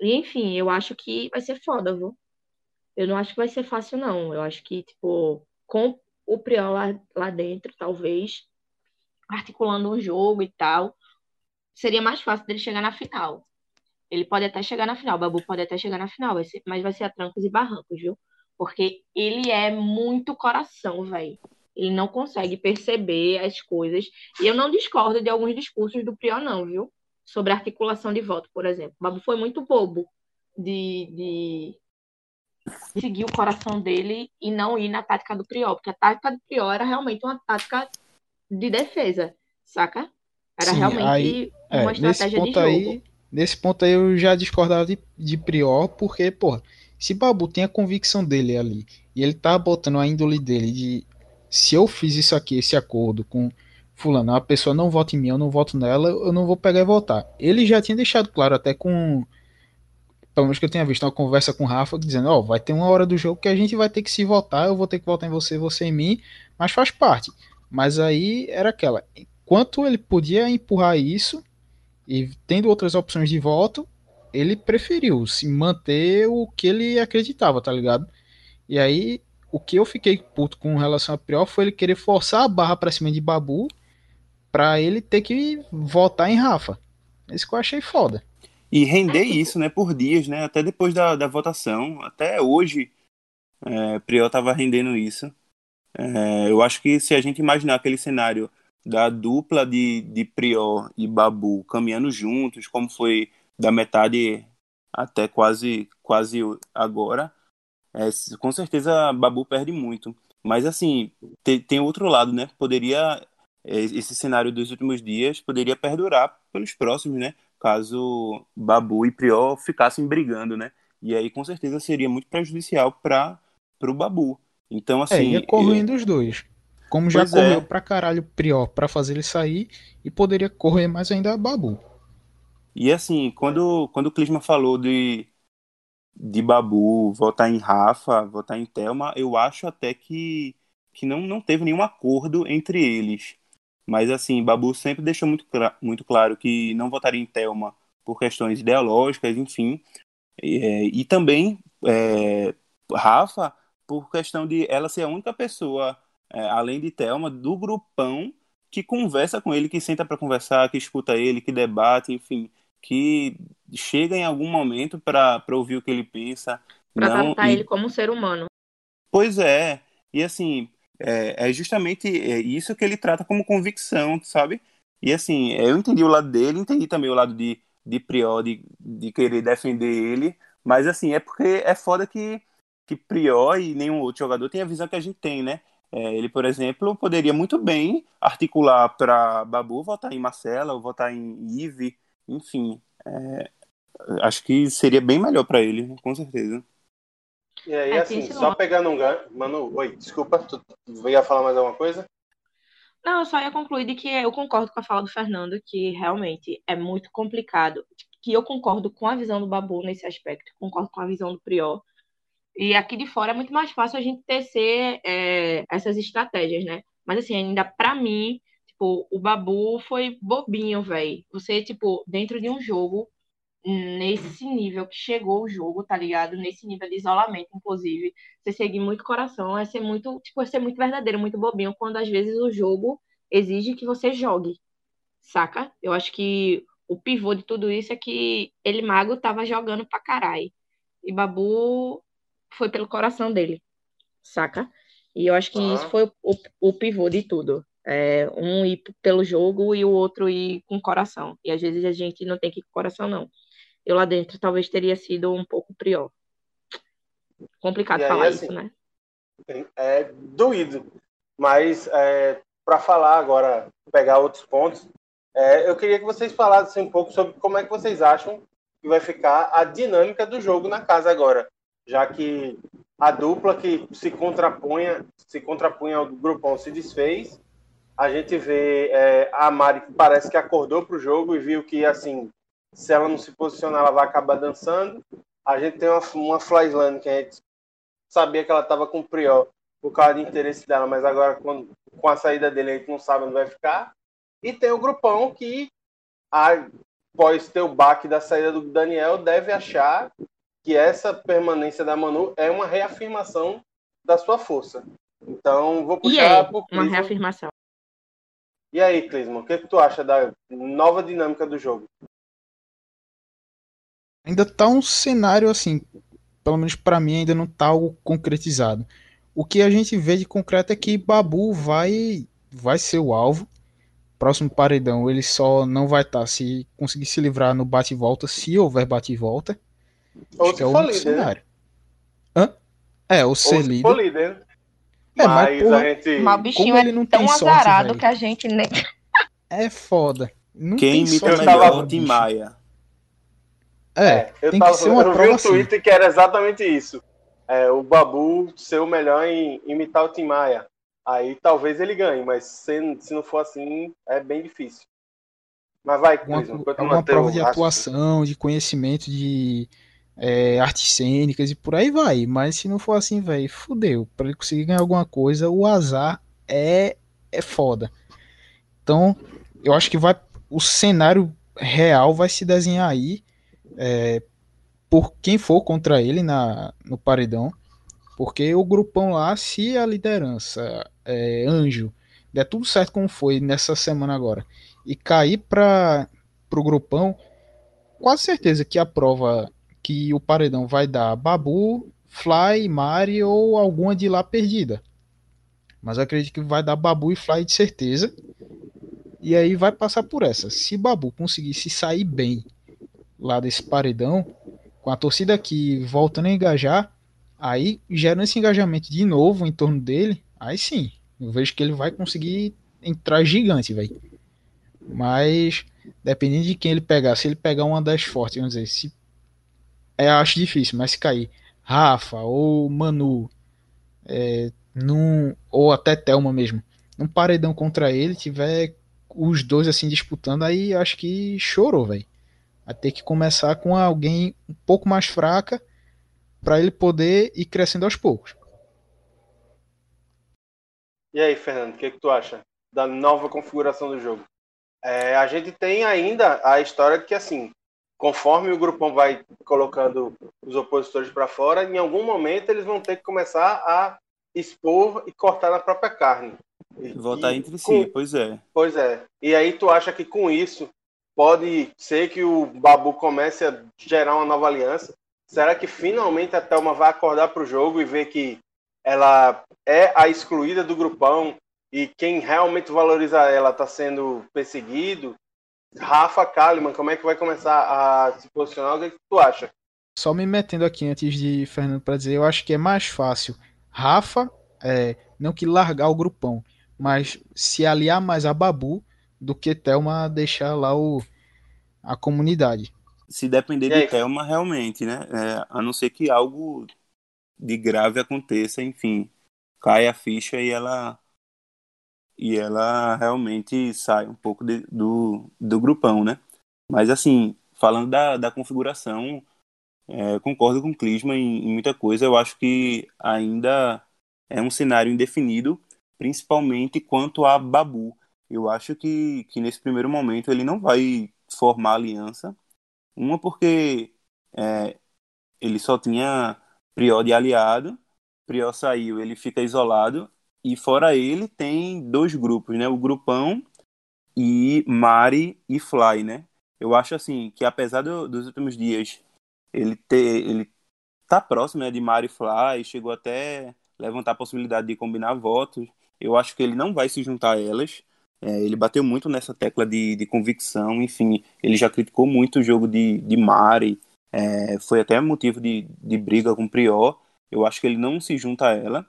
E, enfim, eu acho que vai ser foda, viu? Eu não acho que vai ser fácil, não. Eu acho que, tipo, com o Priol lá, dentro, talvez, articulando um jogo e tal, seria mais fácil dele chegar na final. Ele pode até chegar na final, o Babu pode até chegar na final, vai ser, mas vai ser a trancos e barrancos, viu? Porque ele é muito coração, velho. Ele não consegue perceber as coisas. E eu não discordo de alguns discursos do Prior, não, viu? Sobre articulação de voto, por exemplo. O Babu foi muito bobo de, de, de seguir o coração dele e não ir na tática do Prior. Porque a tática do Prior era realmente uma tática de defesa, saca? Era Sim, realmente aí, uma é, estratégia nesse de ponto jogo. aí, nesse ponto aí eu já discordava de, de Prior, porque, porra, se Babu tem a convicção dele ali, e ele tá botando a índole dele de se eu fiz isso aqui, esse acordo com fulano, a pessoa não vota em mim, eu não voto nela, eu não vou pegar e votar. Ele já tinha deixado claro até com pelo menos que eu tenha visto uma conversa com o Rafa dizendo, ó, vai ter uma hora do jogo que a gente vai ter que se votar, eu vou ter que votar em você, você em mim, mas faz parte. Mas aí era aquela, enquanto ele podia empurrar isso e tendo outras opções de voto, ele preferiu se manter o que ele acreditava, tá ligado? E aí, o que eu fiquei puto com relação a Priol foi ele querer forçar a barra pra cima de Babu pra ele ter que votar em Rafa. Isso que eu achei foda. E render isso, né, por dias, né, até depois da, da votação, até hoje, é, Priol tava rendendo isso. É, eu acho que se a gente imaginar aquele cenário da dupla de, de Prior e Babu caminhando juntos, como foi da metade até quase quase agora, é, com certeza Babu perde muito. Mas assim, tem, tem outro lado, né? Poderia é, esse cenário dos últimos dias poderia perdurar pelos próximos, né? Caso Babu e Prior ficassem brigando, né? E aí com certeza seria muito prejudicial para o Babu. Então É, assim, ia corroendo os dois. Como já Pois correu é. pra caralho Prior pra fazer ele sair e poderia correr mais ainda Babu. E assim, quando, quando o Clisma falou de, de Babu votar em Rafa, votar em Thelma, eu acho até que, que não, não teve nenhum acordo entre eles. Mas assim, Babu sempre deixou muito, muito claro que não votaria em Thelma por questões ideológicas, enfim. E, é, e também é, Rafa por questão de ela ser a única pessoa, é, além de Thelma, do grupão que conversa com ele, que senta para conversar, que escuta ele, que debate, enfim, que chega em algum momento para ouvir o que ele pensa. Não, tratar e- ele como um ser humano. Pois é, e assim, é, é justamente é isso que ele trata como convicção, sabe? E assim, eu entendi o lado dele, entendi também o lado de, de Prior, de, de querer defender ele, mas assim, é porque é foda que, que Prior e nenhum outro jogador tem a visão que a gente tem, né? É, ele, por exemplo, poderia muito bem articular para Babu votar em Marcela ou votar em Ive, enfim. é, acho que seria bem melhor para ele, com certeza. E aí, assim, só pegando um gancho. Mano, oi, desculpa, tu ia falar mais alguma coisa? Não, eu só ia concluir de que eu concordo com a fala do Fernando, que realmente é muito complicado. Que eu concordo com a visão do Babu nesse aspecto, concordo com a visão do Prior. E aqui de fora é muito mais fácil a gente tecer é, essas estratégias, né? Mas assim, ainda pra mim, tipo, o Babu foi bobinho, velho. Você, tipo, dentro de um jogo, nesse nível que chegou o jogo, tá ligado? Nesse nível de isolamento, inclusive, você seguir muito coração, é ser muito, tipo, é ser muito verdadeiro, muito bobinho, quando às vezes o jogo exige que você jogue, saca? Eu acho que o pivô de tudo isso é que ele mago tava jogando pra caralho. E Babu foi pelo coração dele, saca? E eu acho que Aham. isso foi o, o, o pivô de tudo. É, um ir pelo jogo e o outro ir com o coração. E às vezes a gente não tem que ir com o coração, não. Eu lá dentro talvez teria sido um pouco pior. Complicado aí, falar assim, isso, né? É doído. Mas, é, para falar agora, pegar outros pontos, é, eu queria que vocês falassem um pouco sobre como é que vocês acham que vai ficar a dinâmica do jogo na casa agora. Já que a dupla que se contrapunha, se contrapunha ao grupão se desfez. A gente vê é, a Mari que parece que acordou para o jogo e viu que, assim, se ela não se posicionar, ela vai acabar dançando. A gente tem uma, uma Flyslane que a gente sabia que ela estava com o Prior por causa de interesse dela, mas agora quando, com a saída dele a gente não sabe onde vai ficar. E tem o grupão que, após ter o baque da saída do Daniel, deve achar que essa permanência da Manu é uma reafirmação da sua força. Então, vou E puxar é pro uma reafirmação. E aí, Clisman, o que, que tu acha da nova dinâmica do jogo? Ainda tá um cenário assim, pelo menos pra mim ainda não tá algo concretizado. O que a gente vê de concreto é que Babu vai vai ser o alvo. Próximo paredão, ele só não vai estar se conseguir se livrar no bate e volta, se houver bate e volta. Ou se que é o for líder, né? cenário. Hã? É, o Ou ser se líder. líder. É, mas, mas porra, a gente. Mas o bichinho é não tão tem sorte, azarado velho. que a gente nem. (laughs) é foda. Não Quem imita sorte melhor o Tim. Maia? É, eu, tem tava, que ser uma eu vi um assim. tweet que era exatamente isso. É, o Babu ser o melhor em imitar o Tim Maia. Aí talvez ele ganhe, mas se, se não for assim, é bem difícil. Mas vai, continua alguma teu prova de atuação, de conhecimento de é, artes cênicas e por aí vai. Mas se não for assim, velho, fudeu. Pra ele conseguir ganhar alguma coisa, o azar é, é foda. Então, eu acho que vai o cenário real vai se desenhar aí é, por quem for contra ele na, no paredão. Porque o grupão lá, se a liderança, é, Anjo, der tudo certo como foi nessa semana agora, e cair para o grupão, quase certeza que a prova que o paredão vai dar Babu, Fly, Mari ou alguma de lá perdida. Mas eu acredito que vai dar Babu e Fly de certeza. E aí vai passar por essa. Se Babu conseguir se sair bem lá desse paredão, com a torcida aqui voltando a engajar, aí gerando esse engajamento de novo em torno dele, aí sim, eu vejo que ele vai conseguir entrar gigante, velho. Mas dependendo de quem ele pegar, se ele pegar uma das fortes, vamos dizer, se é, acho difícil, mas se cair Rafa ou Manu, é, num, ou até Thelma mesmo, num paredão contra ele, tiver os dois assim disputando, aí acho que chorou, velho. Vai ter que começar com alguém um pouco mais fraca para ele poder ir crescendo aos poucos. E aí, Fernando, o que, que tu acha da nova configuração do jogo? É, a gente tem ainda a história de que, assim, conforme o grupão vai colocando os opositores para fora, em algum momento eles vão ter que começar a expor e cortar na própria carne. Votar entre si, com- pois é. Pois é. E aí tu acha que com isso pode ser que o Babu comece a gerar uma nova aliança? Será que finalmente a Thelma vai acordar para o jogo e ver que ela é a excluída do grupão e quem realmente valoriza ela está sendo perseguido? Rafa Kalimann, como é que vai começar a se posicionar? O que, que tu acha? Só me metendo aqui antes de Fernando para dizer, eu acho que é mais fácil Rafa, é, não que largar o grupão, mas se aliar mais a Babu do que Thelma deixar lá o, a comunidade. Se depender de Thelma, realmente, né? É, a não ser que algo de grave aconteça, enfim, cai a ficha e ela e ela realmente sai um pouco de- do, do grupão, né? Mas assim, falando da, da configuração, é, concordo com o Clisma em, em muita coisa. Eu acho que ainda é um cenário indefinido, principalmente quanto a Babu. Eu acho que, que nesse primeiro momento ele não vai formar aliança. Uma porque é, ele só tinha Prior de aliado, Prior saiu, ele fica isolado, e fora ele tem dois grupos, né? O grupão e Mari e Fly, né? Eu acho assim que apesar do- dos últimos dias ele ter ele tá próximo né, de Mari e Fly, chegou até levantar a possibilidade de combinar votos. Eu acho que ele não vai se juntar a elas. É, ele bateu muito nessa tecla de, de convicção, enfim, ele já criticou muito o jogo de, de Mari, é, foi até motivo de, de briga com o Prior. Eu acho que ele não se junta a ela.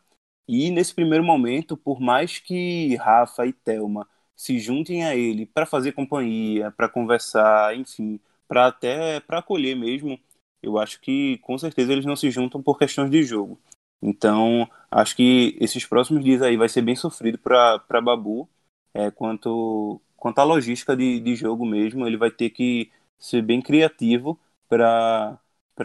E nesse primeiro momento, por mais que Rafa e Thelma se juntem a ele para fazer companhia, para conversar, enfim, para até para acolher mesmo, eu acho que com certeza eles não se juntam por questões de jogo. Então, acho que esses próximos dias aí vai ser bem sofrido para Babu, é, quanto, quanto à logística de, de jogo mesmo. Ele vai ter que ser bem criativo para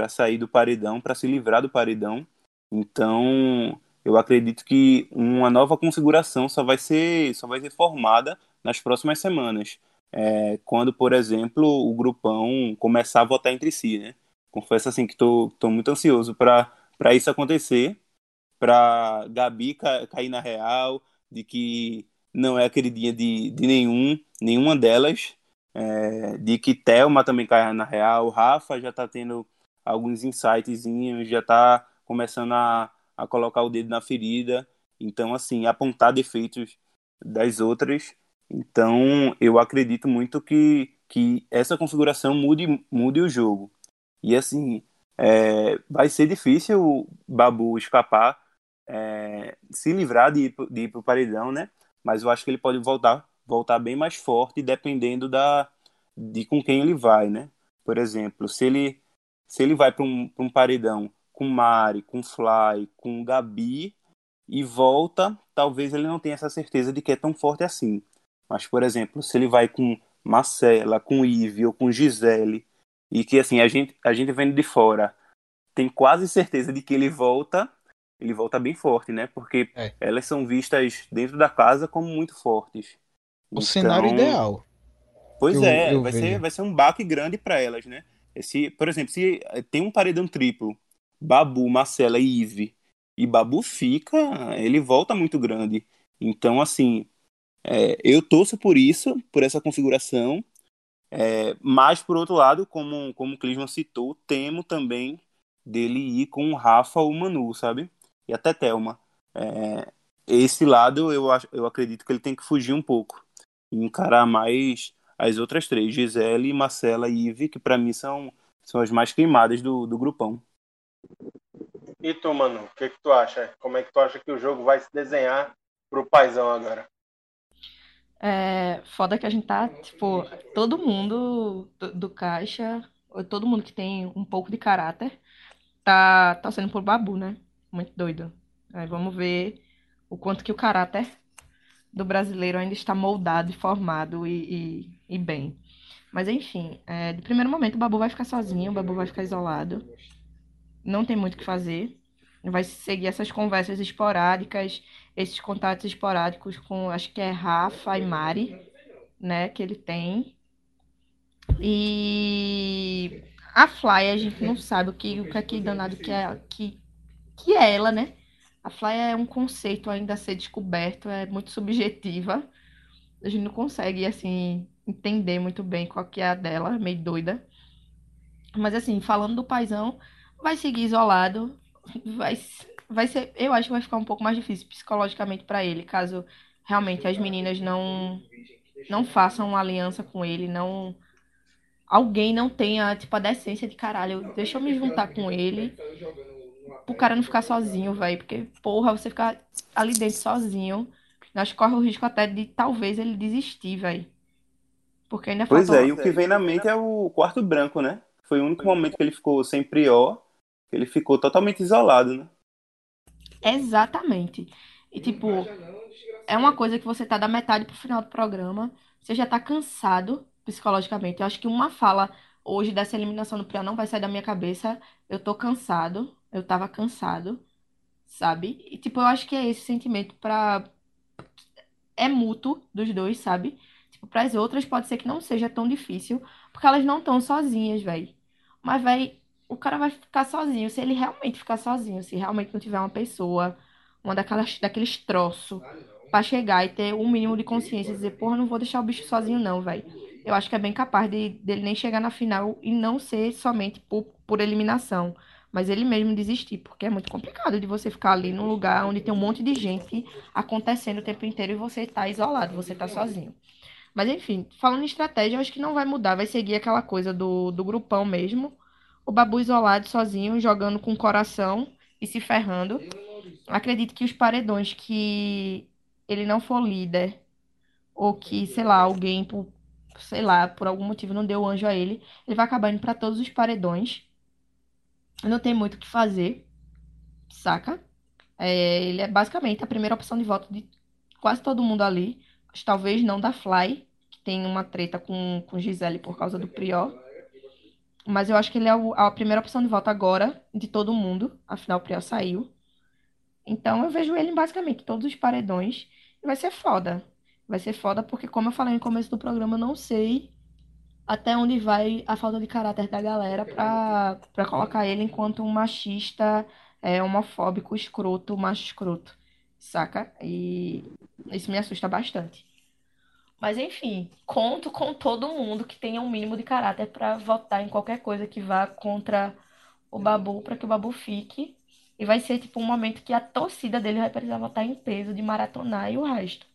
sair do paredão, para se livrar do paredão. Então, eu acredito que uma nova configuração só vai ser, só vai ser formada nas próximas semanas. É, quando, por exemplo, o grupão começar a votar entre si, né? Confesso assim que estou muito ansioso para isso acontecer, para Gabi ca cair na real, de que não é a queridinha de, de nenhum, nenhuma delas, é, de que Thelma também caia na real, Rafa já está tendo alguns insightzinhos, já está começando a, a colocar o dedo na ferida, então assim, apontar defeitos das outras. Então, eu acredito muito que, que essa configuração mude, mude o jogo. E assim, é, vai ser difícil o Babu escapar, é, se livrar de de ir para o paredão, né? Mas eu acho que ele pode voltar, voltar bem mais forte, dependendo da, de com quem ele vai, né? Por exemplo, se ele, se ele vai para um, um paredão com Mari, com Fly, com Gabi e volta, talvez ele não tenha essa certeza de que é tão forte assim. Mas, por exemplo, se ele vai com Marcela, com Ive ou com Gisele, e que assim, a gente, a gente vendo de fora tem quase certeza de que ele volta, ele volta bem forte, né? Porque É. elas são vistas dentro da casa como muito fortes. O cenário Então, ideal. Pois eu- é, eu vai, vejo. ser, vai ser um baque grande para elas, né? Esse, por exemplo, se tem um paredão triplo, Babu, Marcela e Ive, e Babu fica, ele volta muito grande. Então, assim, é, eu torço por isso, por essa configuração, é, mas, por outro lado, como, como o Clisman citou, temo também dele ir com o Rafa ou o Manu, sabe? E até Thelma. É, esse lado eu, eu acredito que ele tem que fugir um pouco e encarar mais as outras três, Gisele, Marcela e Ive, que pra mim são, são as mais queimadas do, do grupão. E tu, mano, o que, que tu acha? Como é que tu acha que o jogo vai se desenhar pro paizão agora? É foda que a gente tá, tipo, todo mundo do, do caixa, todo mundo que tem um pouco de caráter, tá torcendo por Babu, né? Muito doido. Aí vamos ver o quanto que o caráter do brasileiro ainda está moldado e formado e, e, e bem. Mas enfim, é, de primeiro momento o Babu vai ficar sozinho, o Babu vai ficar isolado. Não tem muito o que fazer. Vai seguir essas conversas esporádicas, esses contatos esporádicos com, acho que é Rafa e Mari, né, que ele tem. E a Fly, a gente não sabe o que, o que é que danado que é, que, que é ela, né? A Fly é um conceito ainda a ser descoberto, é muito subjetiva. A gente não consegue, assim, entender muito bem qual que é a dela, meio doida. Mas, assim, falando do paizão, vai seguir isolado, vai, vai ser, eu acho que vai ficar um pouco mais difícil psicologicamente para ele, caso realmente as meninas não não façam uma aliança com ele, não alguém não tenha tipo a decência de caralho, deixa eu me juntar com ele. O cara não ficar sozinho, velho, porque porra, você ficar ali dentro sozinho, acho que corre o risco até de talvez ele desistir, velho. Porque ainda Pois é, e o que vem na mente é o quarto branco, né? Foi o único momento que ele ficou sem prior, ele ficou totalmente isolado, né? Exatamente. E tipo, é uma coisa que você tá da metade pro final do programa, você já tá cansado psicologicamente. Eu acho que uma fala hoje dessa eliminação do Prior não vai sair da minha cabeça. Eu tô cansado, eu tava cansado, sabe? E tipo, eu acho que é esse sentimento pra. É mútuo dos dois, sabe? Tipo, pras outras pode ser que não seja tão difícil, porque elas não estão sozinhas, velho. Mas, velho, o cara vai ficar sozinho, se ele realmente ficar sozinho, se realmente não tiver uma pessoa, uma daquelas, daqueles troços, pra chegar e ter um mínimo de consciência e dizer, porra, não vou deixar o bicho sozinho, não, velho. Eu acho que é bem capaz de, dele nem chegar na final e não ser somente por, por eliminação, mas ele mesmo desistir, porque é muito complicado de você ficar ali num lugar onde tem um monte de gente acontecendo o tempo inteiro e você tá isolado, você tá sozinho. Mas enfim, falando em estratégia, eu acho que não vai mudar, vai seguir aquela coisa do, do grupão mesmo o Babu isolado, sozinho, jogando com o coração e se ferrando. Acredito que os paredões que ele não for líder, ou que, sei lá, alguém, por, sei lá, por algum motivo não deu anjo a ele, ele vai acabar indo pra todos os paredões. Não tem muito o que fazer, saca? É, ele é basicamente a primeira opção de voto de quase todo mundo ali. Mas talvez não da Fly, que tem uma treta com, com Gisele por causa do Prior. Mas eu acho que ele é a primeira opção de voto agora de todo mundo. Afinal, o Prior saiu. Então eu vejo ele em basicamente todos os paredões. E vai ser foda. Vai ser foda porque, como eu falei no começo do programa, eu não sei até onde vai a falta de caráter da galera pra, pra colocar ele enquanto um machista, é, homofóbico, escroto, macho escroto. Saca? E isso me assusta bastante. Mas enfim, conto com todo mundo que tenha um mínimo de caráter pra votar em qualquer coisa que vá contra o Babu, pra que o Babu fique. E vai ser tipo um momento que a torcida dele vai precisar votar em peso de maratonar e o resto.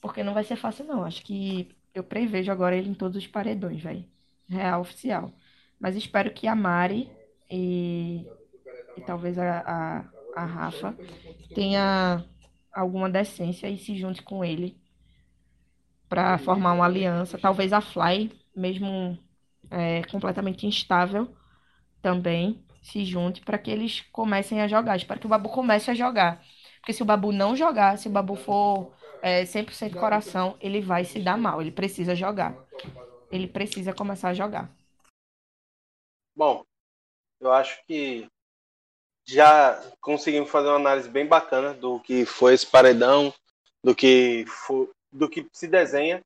Porque não vai ser fácil, não. Acho que eu prevejo agora ele em todos os paredões, velho. Real oficial. Mas espero que a Mari e, e talvez a, a, a Rafa tenha alguma decência e se junte com ele para formar uma aliança. Talvez a Fly, mesmo é, completamente instável, também se junte para que eles comecem a jogar. Espero que o Babu comece a jogar. Porque se o Babu não jogar, se o Babu for é, 100% coração, ele vai se dar mal. Ele precisa jogar. Ele precisa começar a jogar. Bom, eu acho que já conseguimos fazer uma análise bem bacana do que foi esse paredão, do que, fo- do que se desenha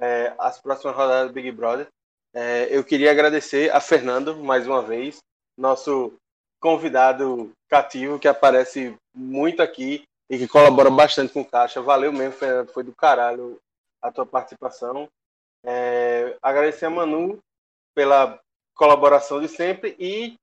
é, as próximas rodadas do Big Brother. É, eu queria agradecer a Fernando mais uma vez, nosso convidado cativo que aparece muito aqui e que colabora bastante com o Caixa. Valeu mesmo, Fernando, foi do caralho a tua participação. É, agradecer a Manu pela colaboração de sempre e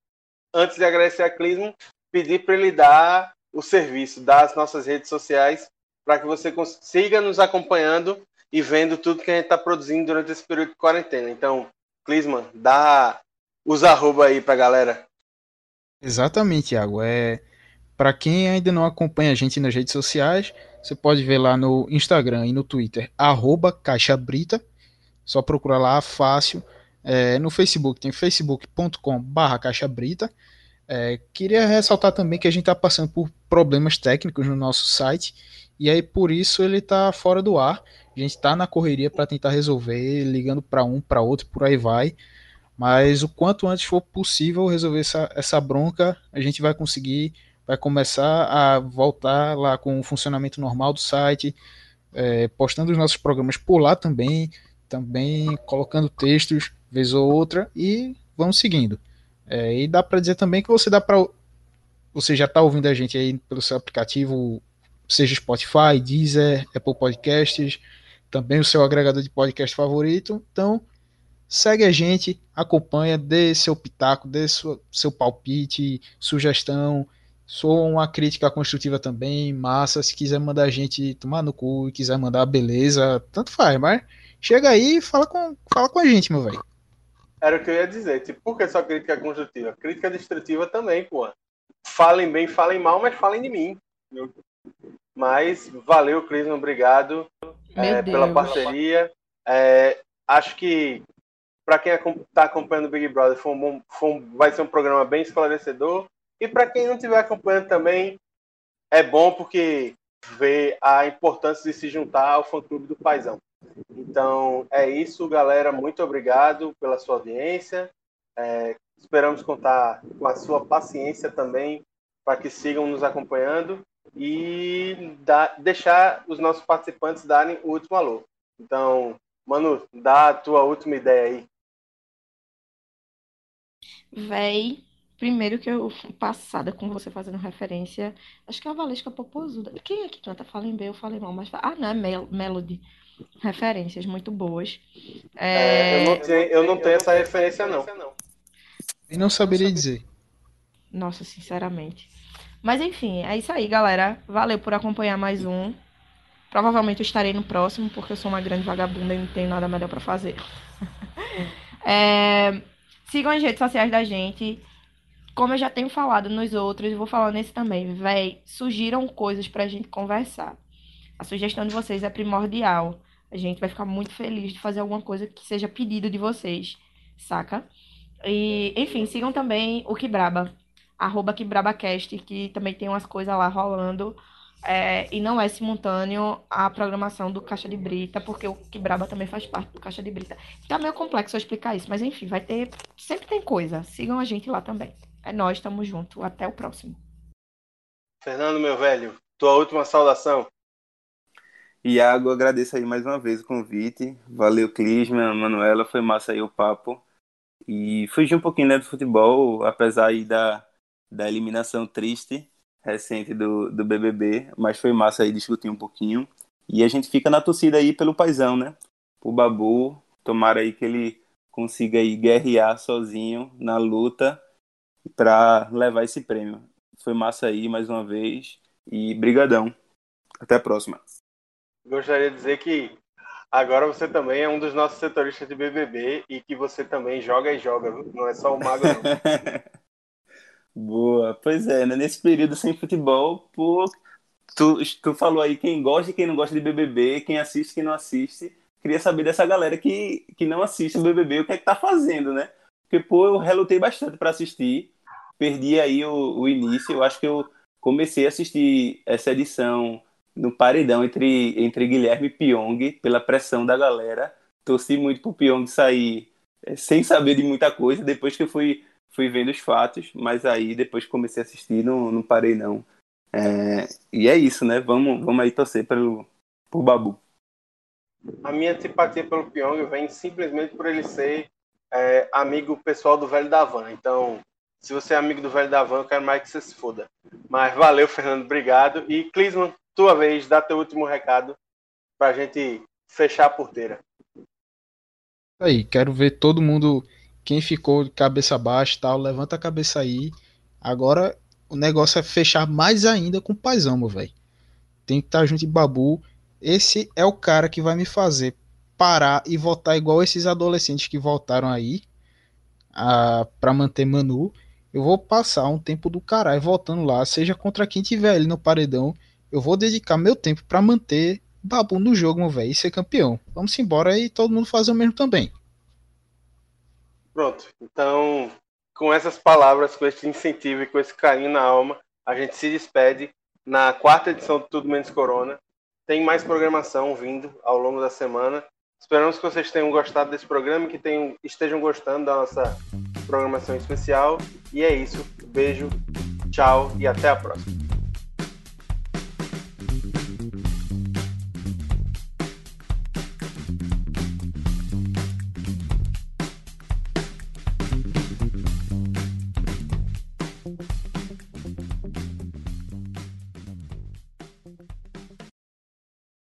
antes de agradecer a Clismo, pedir para ele dar o serviço das nossas redes sociais para que você consiga nos acompanhando e vendo tudo que a gente está produzindo durante esse período de quarentena. Então, Clisman, dá os arroba aí para galera. Exatamente, Thiago. É para quem ainda não acompanha a gente nas redes sociais, você pode ver lá no Instagram e no Twitter arroba Caixa Brita. Só procurar lá fácil. É, no Facebook tem facebook.com barra Caixa Brita. É, queria ressaltar também que a gente está passando por problemas técnicos no nosso site e aí por isso ele está fora do ar. A gente está na correria para tentar resolver, ligando para um, para outro, por aí vai. Mas o quanto antes for possível resolver essa, essa bronca, a gente vai conseguir, vai começar a voltar lá com o funcionamento normal do site, é, postando os nossos programas por lá também, também colocando textos vez ou outra e vamos seguindo. É, e dá para dizer também que você dá para você já está ouvindo a gente aí pelo seu aplicativo, seja Spotify, Deezer, Apple Podcasts, também o seu agregador de podcast favorito. Então, segue a gente, acompanha, dê seu pitaco, dê seu, seu palpite, sugestão. Sou uma crítica construtiva também, massa. Se quiser mandar a gente tomar no cu quiser mandar beleza, tanto faz, mas chega aí e fala com, fala com a gente, meu velho. Era o que eu ia dizer. Tipo, por que só crítica construtiva? Crítica destrutiva também, pô. Falem bem, falem mal, mas falem de mim. Mas valeu, Cris, obrigado é, pela parceria. É, acho que para quem está acompanhando o Big Brother foi um bom, foi um, vai ser um programa bem esclarecedor. E para quem não estiver acompanhando também, é bom porque vê a importância de se juntar ao fã-clube do Paizão. Então, é isso, galera. Muito obrigado pela sua audiência. É, esperamos contar com a sua paciência também para que sigam nos acompanhando e deixar os nossos participantes darem o último alô. Então, Manu, dá a tua última ideia aí. Véi, primeiro que eu fui passada com você fazendo referência, acho que é a Valesca Popozuda. Quem é que canta? Falem bem, eu falei mal, mas. Ah, não, é Mel Melody. Referências muito boas. É, É, eu, não tenho, eu não tenho essa referência, não. E não saberia dizer. Nossa, sinceramente. Mas enfim, é isso aí, galera. Valeu por acompanhar mais um. Provavelmente eu estarei no próximo, porque eu sou uma grande vagabunda e não tenho nada melhor pra fazer. (laughs) É, sigam as redes sociais da gente. Como eu já tenho falado nos outros, vou falar nesse também. Véi, sugiram coisas pra gente conversar. A sugestão de vocês é primordial. A gente vai ficar muito feliz de fazer alguma coisa que seja pedido de vocês, saca? E, enfim, sigam também o Kibraba, arroba KibrabaCast, que também tem umas coisas lá rolando. É, e não é simultâneo a programação do Caixa de Brita, porque o Kibraba também faz parte do Caixa de Brita. Tá meio complexo eu explicar isso, mas enfim, vai ter. Sempre tem coisa. Sigam a gente lá também. É nós, tamo junto. Até o próximo. Fernando, meu velho, tua última saudação. Iago, agradeço aí mais uma vez o convite. Valeu, Clisman, Manuela, foi massa aí o papo. E fugir um pouquinho né, do futebol, apesar aí da, da eliminação triste recente do, do BBB, mas foi massa aí discutir um pouquinho. E a gente fica na torcida aí pelo paizão, né? O Babu, tomara aí que ele consiga aí guerrear sozinho na luta para levar esse prêmio. Foi massa aí mais uma vez e brigadão. Até a próxima. Gostaria de dizer que agora você também é um dos nossos setoristas de BBB e que você também joga e joga, não é só o mago, não. (laughs) Boa, pois é, né? Nesse período sem futebol, tu, tu falou aí quem gosta e quem não gosta de BBB, quem assiste e quem não assiste. Queria saber dessa galera que, que não assiste o BBB, o que é que tá fazendo, né? Porque, pô, eu relutei bastante para assistir, perdi aí o, o início, eu acho que eu comecei a assistir essa edição no paredão entre, entre Guilherme e Pyong, pela pressão da galera. Torci muito pro Pyong sair eh, sem saber de muita coisa, depois que eu fui, fui vendo os fatos, mas aí depois que comecei a assistir, não, não parei não. É, e é isso, né? Vamos, vamos aí torcer pelo, pro Babu. A minha simpatia pelo Pyong vem simplesmente por ele ser é, amigo pessoal do Velho da Van. Então, se você é amigo do Velho da Van, eu quero mais que você se foda. Mas valeu, Fernando, obrigado. E Clisman, tua vez, dá teu último recado pra gente fechar a porteira. Aí, quero ver todo mundo, quem ficou de cabeça baixa tal, levanta a cabeça aí. Agora o negócio é fechar mais ainda com o paizão, meu velho. Tem que estar junto de Babu. Esse é o cara que vai me fazer parar e votar igual esses adolescentes que votaram aí a, pra manter Manu. Eu vou passar um tempo do caralho votando lá, seja contra quem tiver ali no paredão. Eu vou dedicar meu tempo pra manter Babu no jogo, meu velho, e ser campeão. Vamos embora e todo mundo fazer o mesmo também. Pronto. Então, com essas palavras, com esse incentivo e com esse carinho na alma, a gente se despede na quarta edição do Tudo Menos Corona. Tem mais programação vindo ao longo da semana. Esperamos que vocês tenham gostado desse programa e que tenham, estejam gostando da nossa programação especial. E é isso. Beijo, tchau e até a próxima.